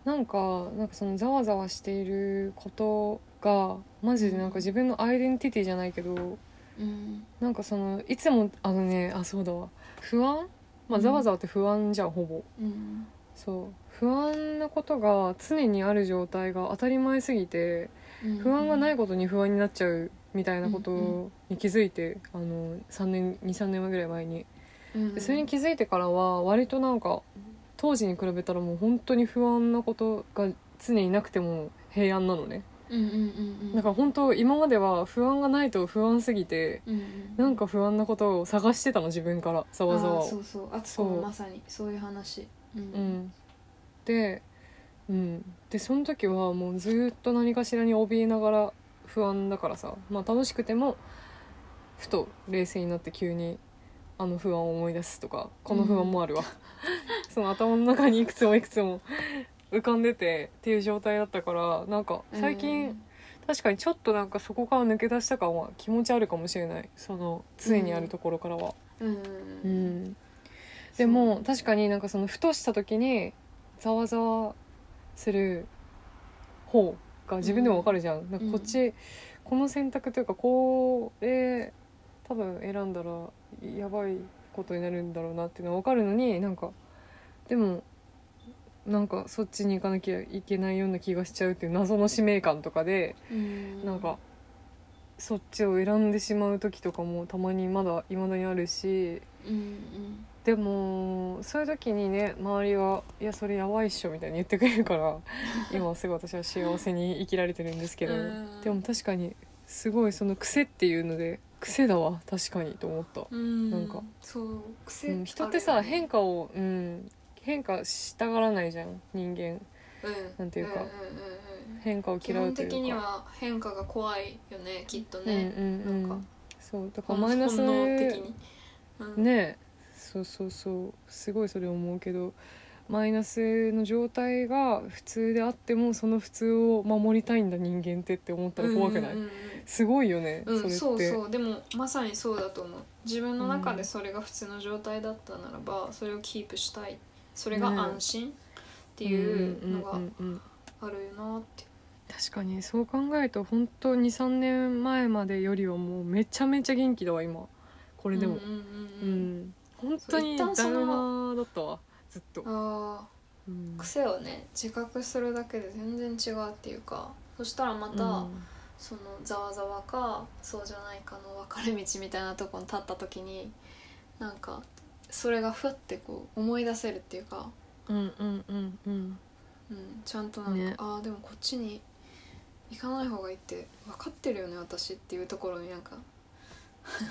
なんかなんかそのざわざわしていることがマジでなんか自分のアイデンティティじゃないけどうん。なんかそのいつもあのねあそうだわ。不安？まあざわざわって不安じゃんほぼ。うん。そう。不安なことが常にある状態が当たり前すぎて不安がないことに不安になっちゃうみたいなことに気づいて、あの3年23年前ぐらい前に。うんでそれに気づいてからは割となんか当時に比べたらもう本当に不安なことが常になくても平安なのね。うんうんうんうん。だから本当今までは不安がないと不安すぎてうんうんなんか不安なことを探してたの自分からざわざわそうそう。あつこもまさにそういう話。うん。うん、で,、うん、でその時はもうずーっと何かしらに怯えながら不安だからさ、まあ、楽しくてもふと冷静になって急にあの不安を思い出すとかこの不安もあるわ、その頭の中にいくつもいくつも浮かんでてっていう状態だったからなんか最近、確かにちょっとなんかそこから抜け出した感は気持ちあるかもしれない。その常にあるところからは。うん。うん。ううんんでも確かになんかそのふとした時にざわざわする方が自分でもわかるじゃん,、なんかこっちこの選択というかこれ多分選んだらやばいことになるんだろうなっていうのはわかるのになんかでもなんかそっちに行かなきゃいけないような気がしちゃうっていう謎の使命感とかでうん。なんかそっちを選んでしまう時とかもたまにまだ未だにあるしうんうん。でもそういう時にね周りは「いやそれやばいっしょ」みたいに言ってくれるから 今はすごい私は幸せに生きられてるんですけどうん。でも確かにすごいその癖っていうので癖だわ確かにと思った、うん。なんか。そう癖うん、人ってさ変化を、うん、変化したがらないじゃん人間。うん。なんていうか。んんうんうん変化を基本嫌うというか。的には変化が怖いよねきっとうんね、うんうん。なんか。そうだから本マイナス本能的に、うん、ねそうそうそう。すごいそれ思うけどマイナスの状態が普通であってもその普通を守りたいんだ人間ってって思ったら怖くない、うんうんうんすごいよね、うん、そそうそう。でもまさにそうだと思う。自分の中でそれが普通の状態だったならばそれをキープしたい。それが安心っていうのがん。うんうんうんあるよなって。確かにそう考えると本当に23年前までよりはもうめちゃめちゃ元気だわ今。これでも。うんうんううん。ん、本当にそう一旦そダのメだったわずっと、あうん。ー癖をね自覚するだけで全然違うっていうかそしたらまた、うん。そのざわざわかそうじゃないかの分かれ道みたいなとこに立った時になんかそれがふってこう思い出せるっていうか、うんうんうんうん。うん、ちゃんとなんか、ね。ああでもこっちに行かない方がいいって分かってるよね私っていうところになんか。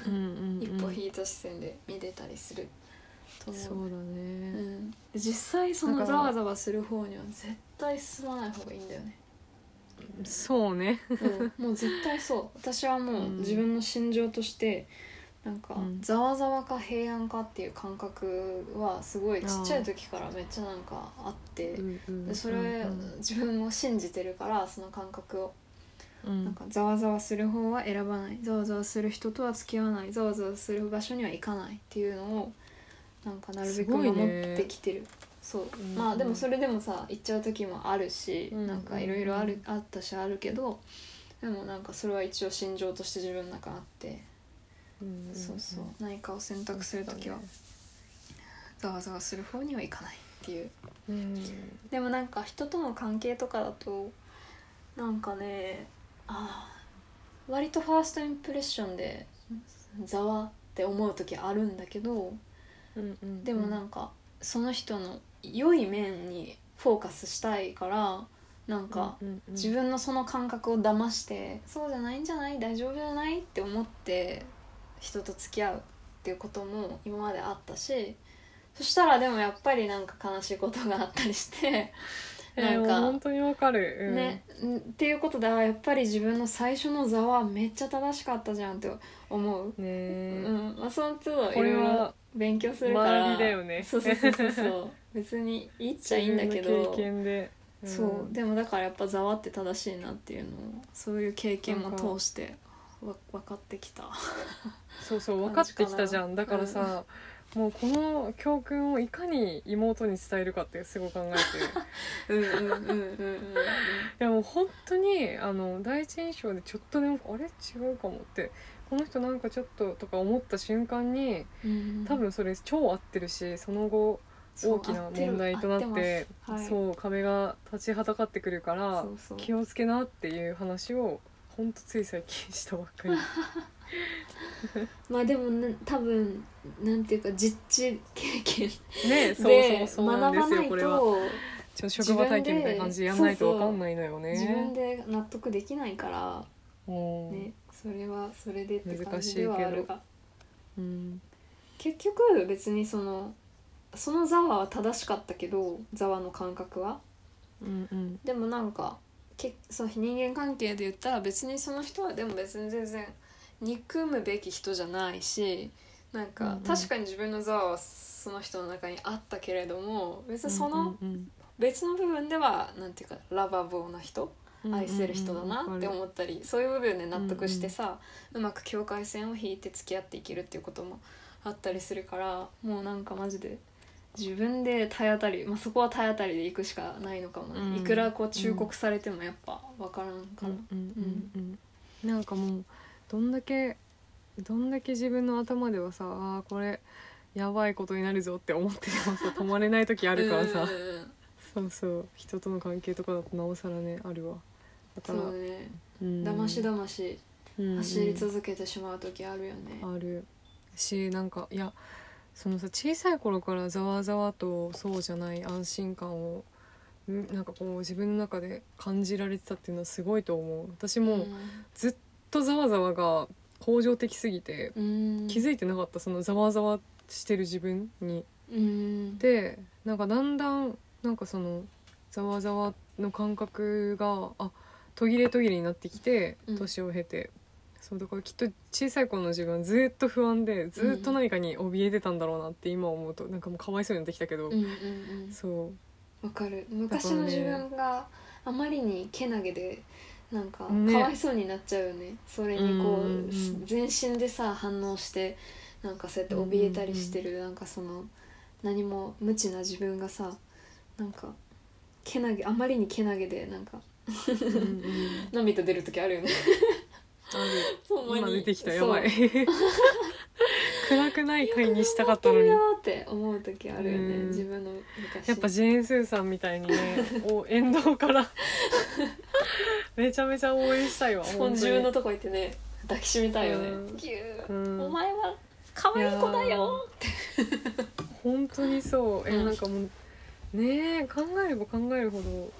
うんうん 一歩引いた視線で見れたりすると思う。そうだうね、ん、実際そのざわざわする方には絶対進まない方がいいんだよね、そうね。うん、もう絶対そう。私はもう自分の心情としてなんかうん。ざわざわか平安かっていう感覚はすごいちっちゃい時からめっちゃなんかあってでそれうん自分も信じてるからその感覚を。うん。なんかざわざわする方は選ばない。ざわざわする人とは付き合わない。ざわざわする場所には行かないっていうのをなんかなるべく守ね。ってきてる、そう、うん。まあでもそれでもさ行っちゃう時もあるし、うん。なんかいろいろあるあったしあるけどでもなんかそれは一応心情として自分の中にあって、うん。そうそう。何かを選択する時はざわざわする方にはいかないっていう。うん。でもなんか人との関係とかだとなんかねあー割とファーストインプレッションでざわって思う時あるんだけどうんうんでもなんかその人の良い面にフォーカスしたいからなんか自分のその感覚を騙してそうじゃないんじゃない大丈夫じゃないって思って人と付き合うっていうことも今まであったしそしたらでもやっぱりなんか悲しいことがあったりして えーなんか本当にわかる、うん、ね、んっていうことであやっぱり自分の最初の座はめっちゃ正しかったじゃんって思う、ねうえんまあ、その都度いろいろは勉強するから。学びだよね。そうそうそうそう。別にいいっちゃいいんだけど。経験で、ん。そう。でもだからやっぱざわって正しいなっていうのをそういう経験も通してわ分かってきた。そうそう分かってきたじゃん。だからさ、もうこの教訓をいかに妹に伝えるかってすごい考えて うんうんうんうんうん。いやもう本当にあの第一印象でちょっとでもあれ？違うかもってこの人なんかちょっととか思った瞬間にうん。多分それ超合ってるしその後そう大きな問題となって合ってます。はい。そう壁が立ちはだかってくるからそうそう。気をつけなっていう話をほんとつい最近したばっかり。まあでもね多分なんていうか実地経験ねそうでそうそうなんです学ばないよこれはとちょ職場体験みたいな感じでやんないとわかんないのよね。自分で納得できないからうん。ねそれはそれでって感じではあるが。うん。結局別にそのそのざわは正しかったけどざわの感覚は。うんうん。でもなんかけその人間関係で言ったら別にその人はでも別に全然憎むべき人じゃないしなんか、確かに自分のざわはその人の中にあったけれども別にその別の部分ではなんていうかラバボーな人うん愛せる人だなって思ったりそういう部分で納得してさ、うまく境界線を引いて付き合っていけるっていうこともあったりするからもうなんかマジで自分で体当たり、まあ、そこは体当たりで行くしかないのかもね、うん。いくらこう忠告されてもやっぱ分からんかうんな、うんうんうん。なんかもうどんだけどんだけ自分の頭ではさあーこれやばいことになるぞって思っててもさ止まれない時あるからさ。そうそう。人との関係とかだとなおさらねあるわだからそうね。うん。だましだまし走り続けてしまう時あるよね、ある。しなんかいやそのさ小さい頃からざわざわとそうじゃない安心感をんなんかこう自分の中で感じられてたっていうのはすごいと思う。私もずっとざわざわが恒常的すぎてうん。気づいてなかった。そのざわざわしてる自分に。うん。でなんかだんだんなんかそのざわざわの感覚があ途切れ途切れになってきてうん。年を経て、そうだからきっと小さい頃の自分はずっと不安でずっと何かに怯えてたんだろうなって今思うとなんかもうかわいそうになってきたけど、うんうんうん。そう。わかる。昔の自分があまりにけなげでなんかね。かわいそうになっちゃうよね。それにこう、うんうんうん。全身でさ反応してなんかそうやって怯えたりしてる、なんかその何も無知な自分がさなんかけなげあまりにけなげでなんかうんうん。涙出る時あるよね。今出てきたやばい暗くない回にしたかったのに。って思う時あるよね、うん。自分の昔。やっぱジェーン・スーさんみたいにね お沿道から。めちゃめちゃ応援したいわ本のとこ行ってね抱きしめたいよね、お前は可愛い子だよ。本当にそう。え、うん。なんかもうねえ考えれば考えるほど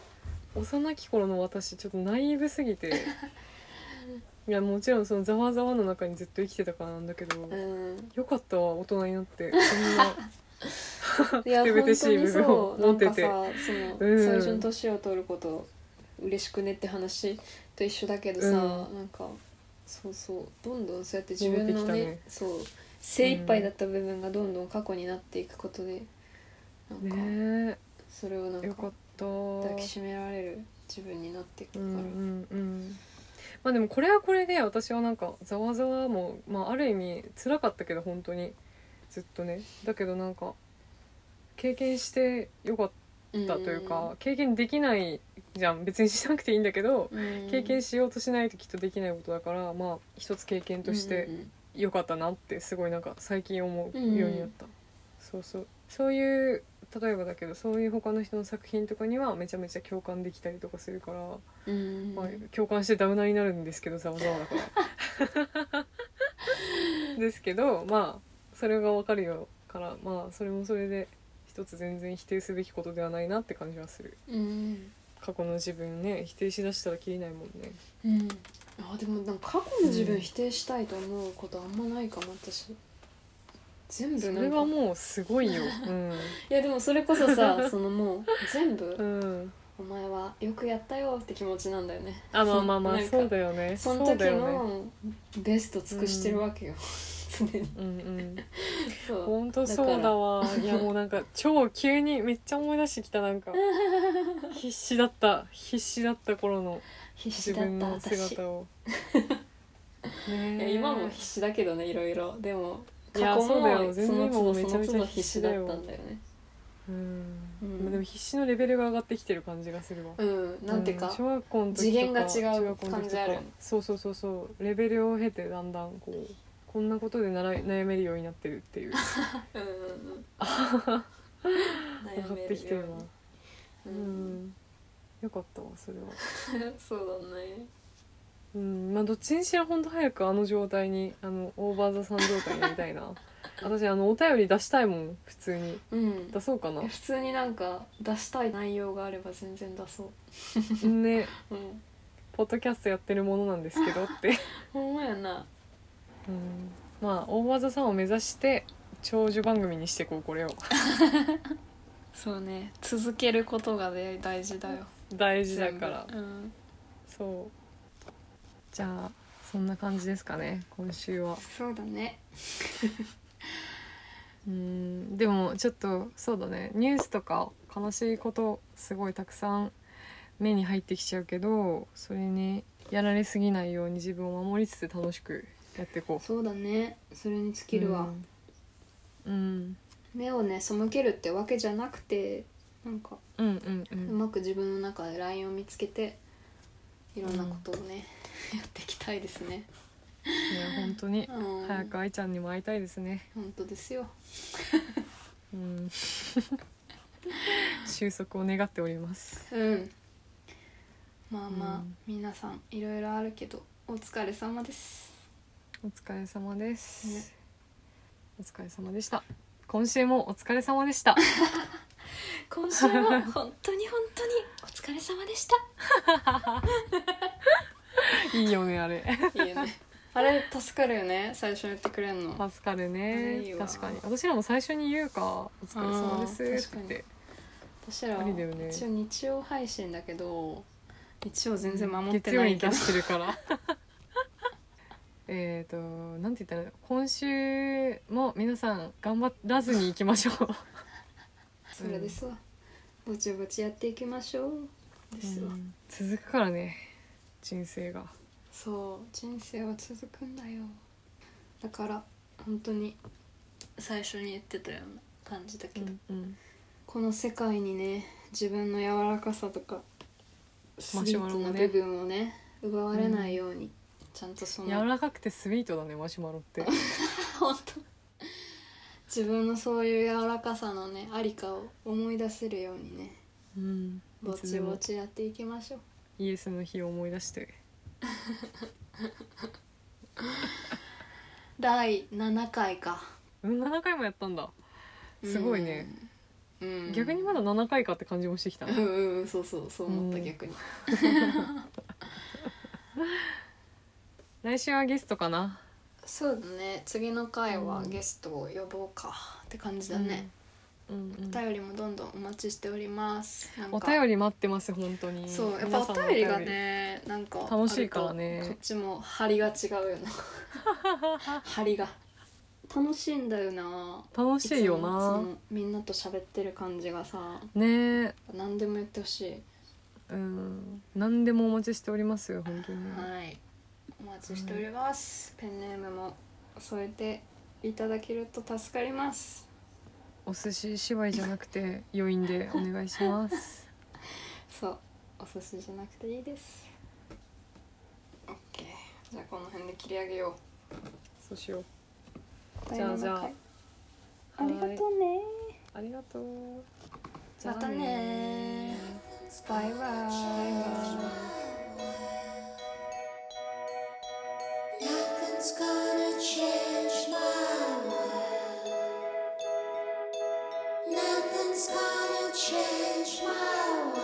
幼き頃の私ちょっとナイーブすぎて。いやもちろんそのざわざわの中にずっと生きてたからなんだけど、うん。よかったわ大人になって。そんなてぶてしい部分を持ってて。なんかさその、うん。最初に年を取ること嬉しくねって話と一緒だけどさ、うん。なんかそうそうどんどんそうやって自分のねね。そう精一杯だった部分がどんどん過去になっていくことで、なんか、ねそれをなんか抱きしめられる自分になっていくから、うんうんうん。まあでもこれはこれで私はなんかざわざわも、まあ、ある意味辛かったけど本当に。ずっとね。だけどなんか経験してよかったというか、経験できないじゃん。別にしなくていいんだけど、うん、経験しようとしないときっとできないことだからまあ一つ経験としてうんうんよかったなってすごいなんか最近思うようになった、そうそう。そういう例えばだけどそういう他の人の作品とかにはめちゃめちゃ共感できたりとかするから、まあ、共感してダウナーになるんですけどざわざわだからですけどまあそれが分かるよからまあそれもそれで一つ全然否定すべきことではないなって感じはする。うん。過去の自分ね否定しだしたらきりないもんね。うん、あでもなんか過去の自うん分否定したいと思うことあんまないかも私全部それはもうすごいよ。いやでもそれこそさ そのもう全部、うん、うん、お前はよくやったよって気持ちなんだよね。あまあまあまあそうだよね。その時そうだよね。のベスト尽くしてるわけよ、常に。うんうん。そう。本当そうだわ。いやもうなんか超急にめっちゃ思い出してきたなんか。必死だった。必死だった頃の必死だっ自分の姿を。ねえ。今も必死だけどねいろいろ。でも過去もその都度もめちゃめちゃその都度必死だったんだよね。うん、うん。まあでも必死のレベルが上がってきてる感じがするわ。うんなんていうか、小学校の時とか次元が違う感じあるそうそうそうそう。レベルを経てだんだんこうこんなことでなら悩めるようになってるっていう。うんうんうん。上がってきてるな。ううんん。よかったわそれは。そうだねうんまあどっちにしろ本当早くあの状態にあのオーバーザさん状態になりたいな。私あのお便り出したいもん普通に。うん。出そうかな。普通になんか出したい内容があれば全然出そね。う うん。ポッドキャストやってるものなんですけどって、ほんまやな。うん、まあ大技さんを目指して長寿番組にしていこうこれを。そうね。続けることがね大事だよ。大事だから。全部。うん。そうじゃあそんな感じですかね今週は。そうだね。うんでもちょっとそうだね。ニュースとか悲しいことすごいたくさん目に入ってきちゃうけどそれにやられすぎないように自分を守りつつ楽しくやっていこう。そうだね。それに尽きるわ、うん、うん。目をね背けるってわけじゃなくてなんかうんうんううんまく自分の中でラインを見つけていろんなことをね、やっていきたいですね。いや本当に。うん。早く愛ちゃんにも会いたいですね。本当ですよ。うん。収束を願っております。うん。まあまあ、うん。皆さんいろいろあるけどお疲れ様です。お疲れ様です、ね。お疲れ様でした。今週もお疲れ様でした 今週も本当に本当にお疲れ様でした。いいよねあれ。いいよね。あれ助かるよね。最初に言ってくれんの。助かるね。いいわ。確かに。私らも最初に言うか「お疲れ様です」って私らはありだよね。一応日曜配信だけど日曜全然守って月曜ないけどに出してるから。えっ、となんて言ったら今週も皆さん頑張らずにいきましょうそれですわ、ぼちぼちやっていきましょうですわ、うん。続くからね。人生が。そう。人生は続くんだよ。だから本当に最初に言ってたような感じだけど、うんこの世界にね自分の柔らかさとかスイマシュマートな部分をね奪われないように、ちゃんとその。柔らかくてスイートだねマシュマロって。本当自分のそういう柔らかさのねありかを思い出せるようにねうん。ぼちぼちやっていきましょう。イエスの日を思い出して。第7回か。うん7回もやったんだ。すごいね、うん、うん。逆にまだ7回かって感じもしてきたうんうんうんそうそうそう思った、うん。逆に。来週はゲストかなそうだね。次の回はうん。ゲストを呼ぼうか。って感じだね、うんうんお便りもどんどんお待ちしております。なんか。お便り待ってます本当に。そうやっぱお便り。がねなんか楽しいからね。あるとこっちも張りが違うよな 張りが。楽しいんだよな。楽しいよつもそなのみんなと喋ってる感じがさ。ね。え何でも言ってほしい。うん。何でもお待ちしておりますよ本当に。はいお待ちしております、ペンネームも添えていただけると助かります。お寿司芝居じゃなくて余韻でお願いします。そうお寿司じゃなくていいです。OK じゃあこの辺で切り上げよそうしよう。うじゃあじゃあ。ありがとうね。ありがとう。またねバイバイ Nothing's gonna change my world.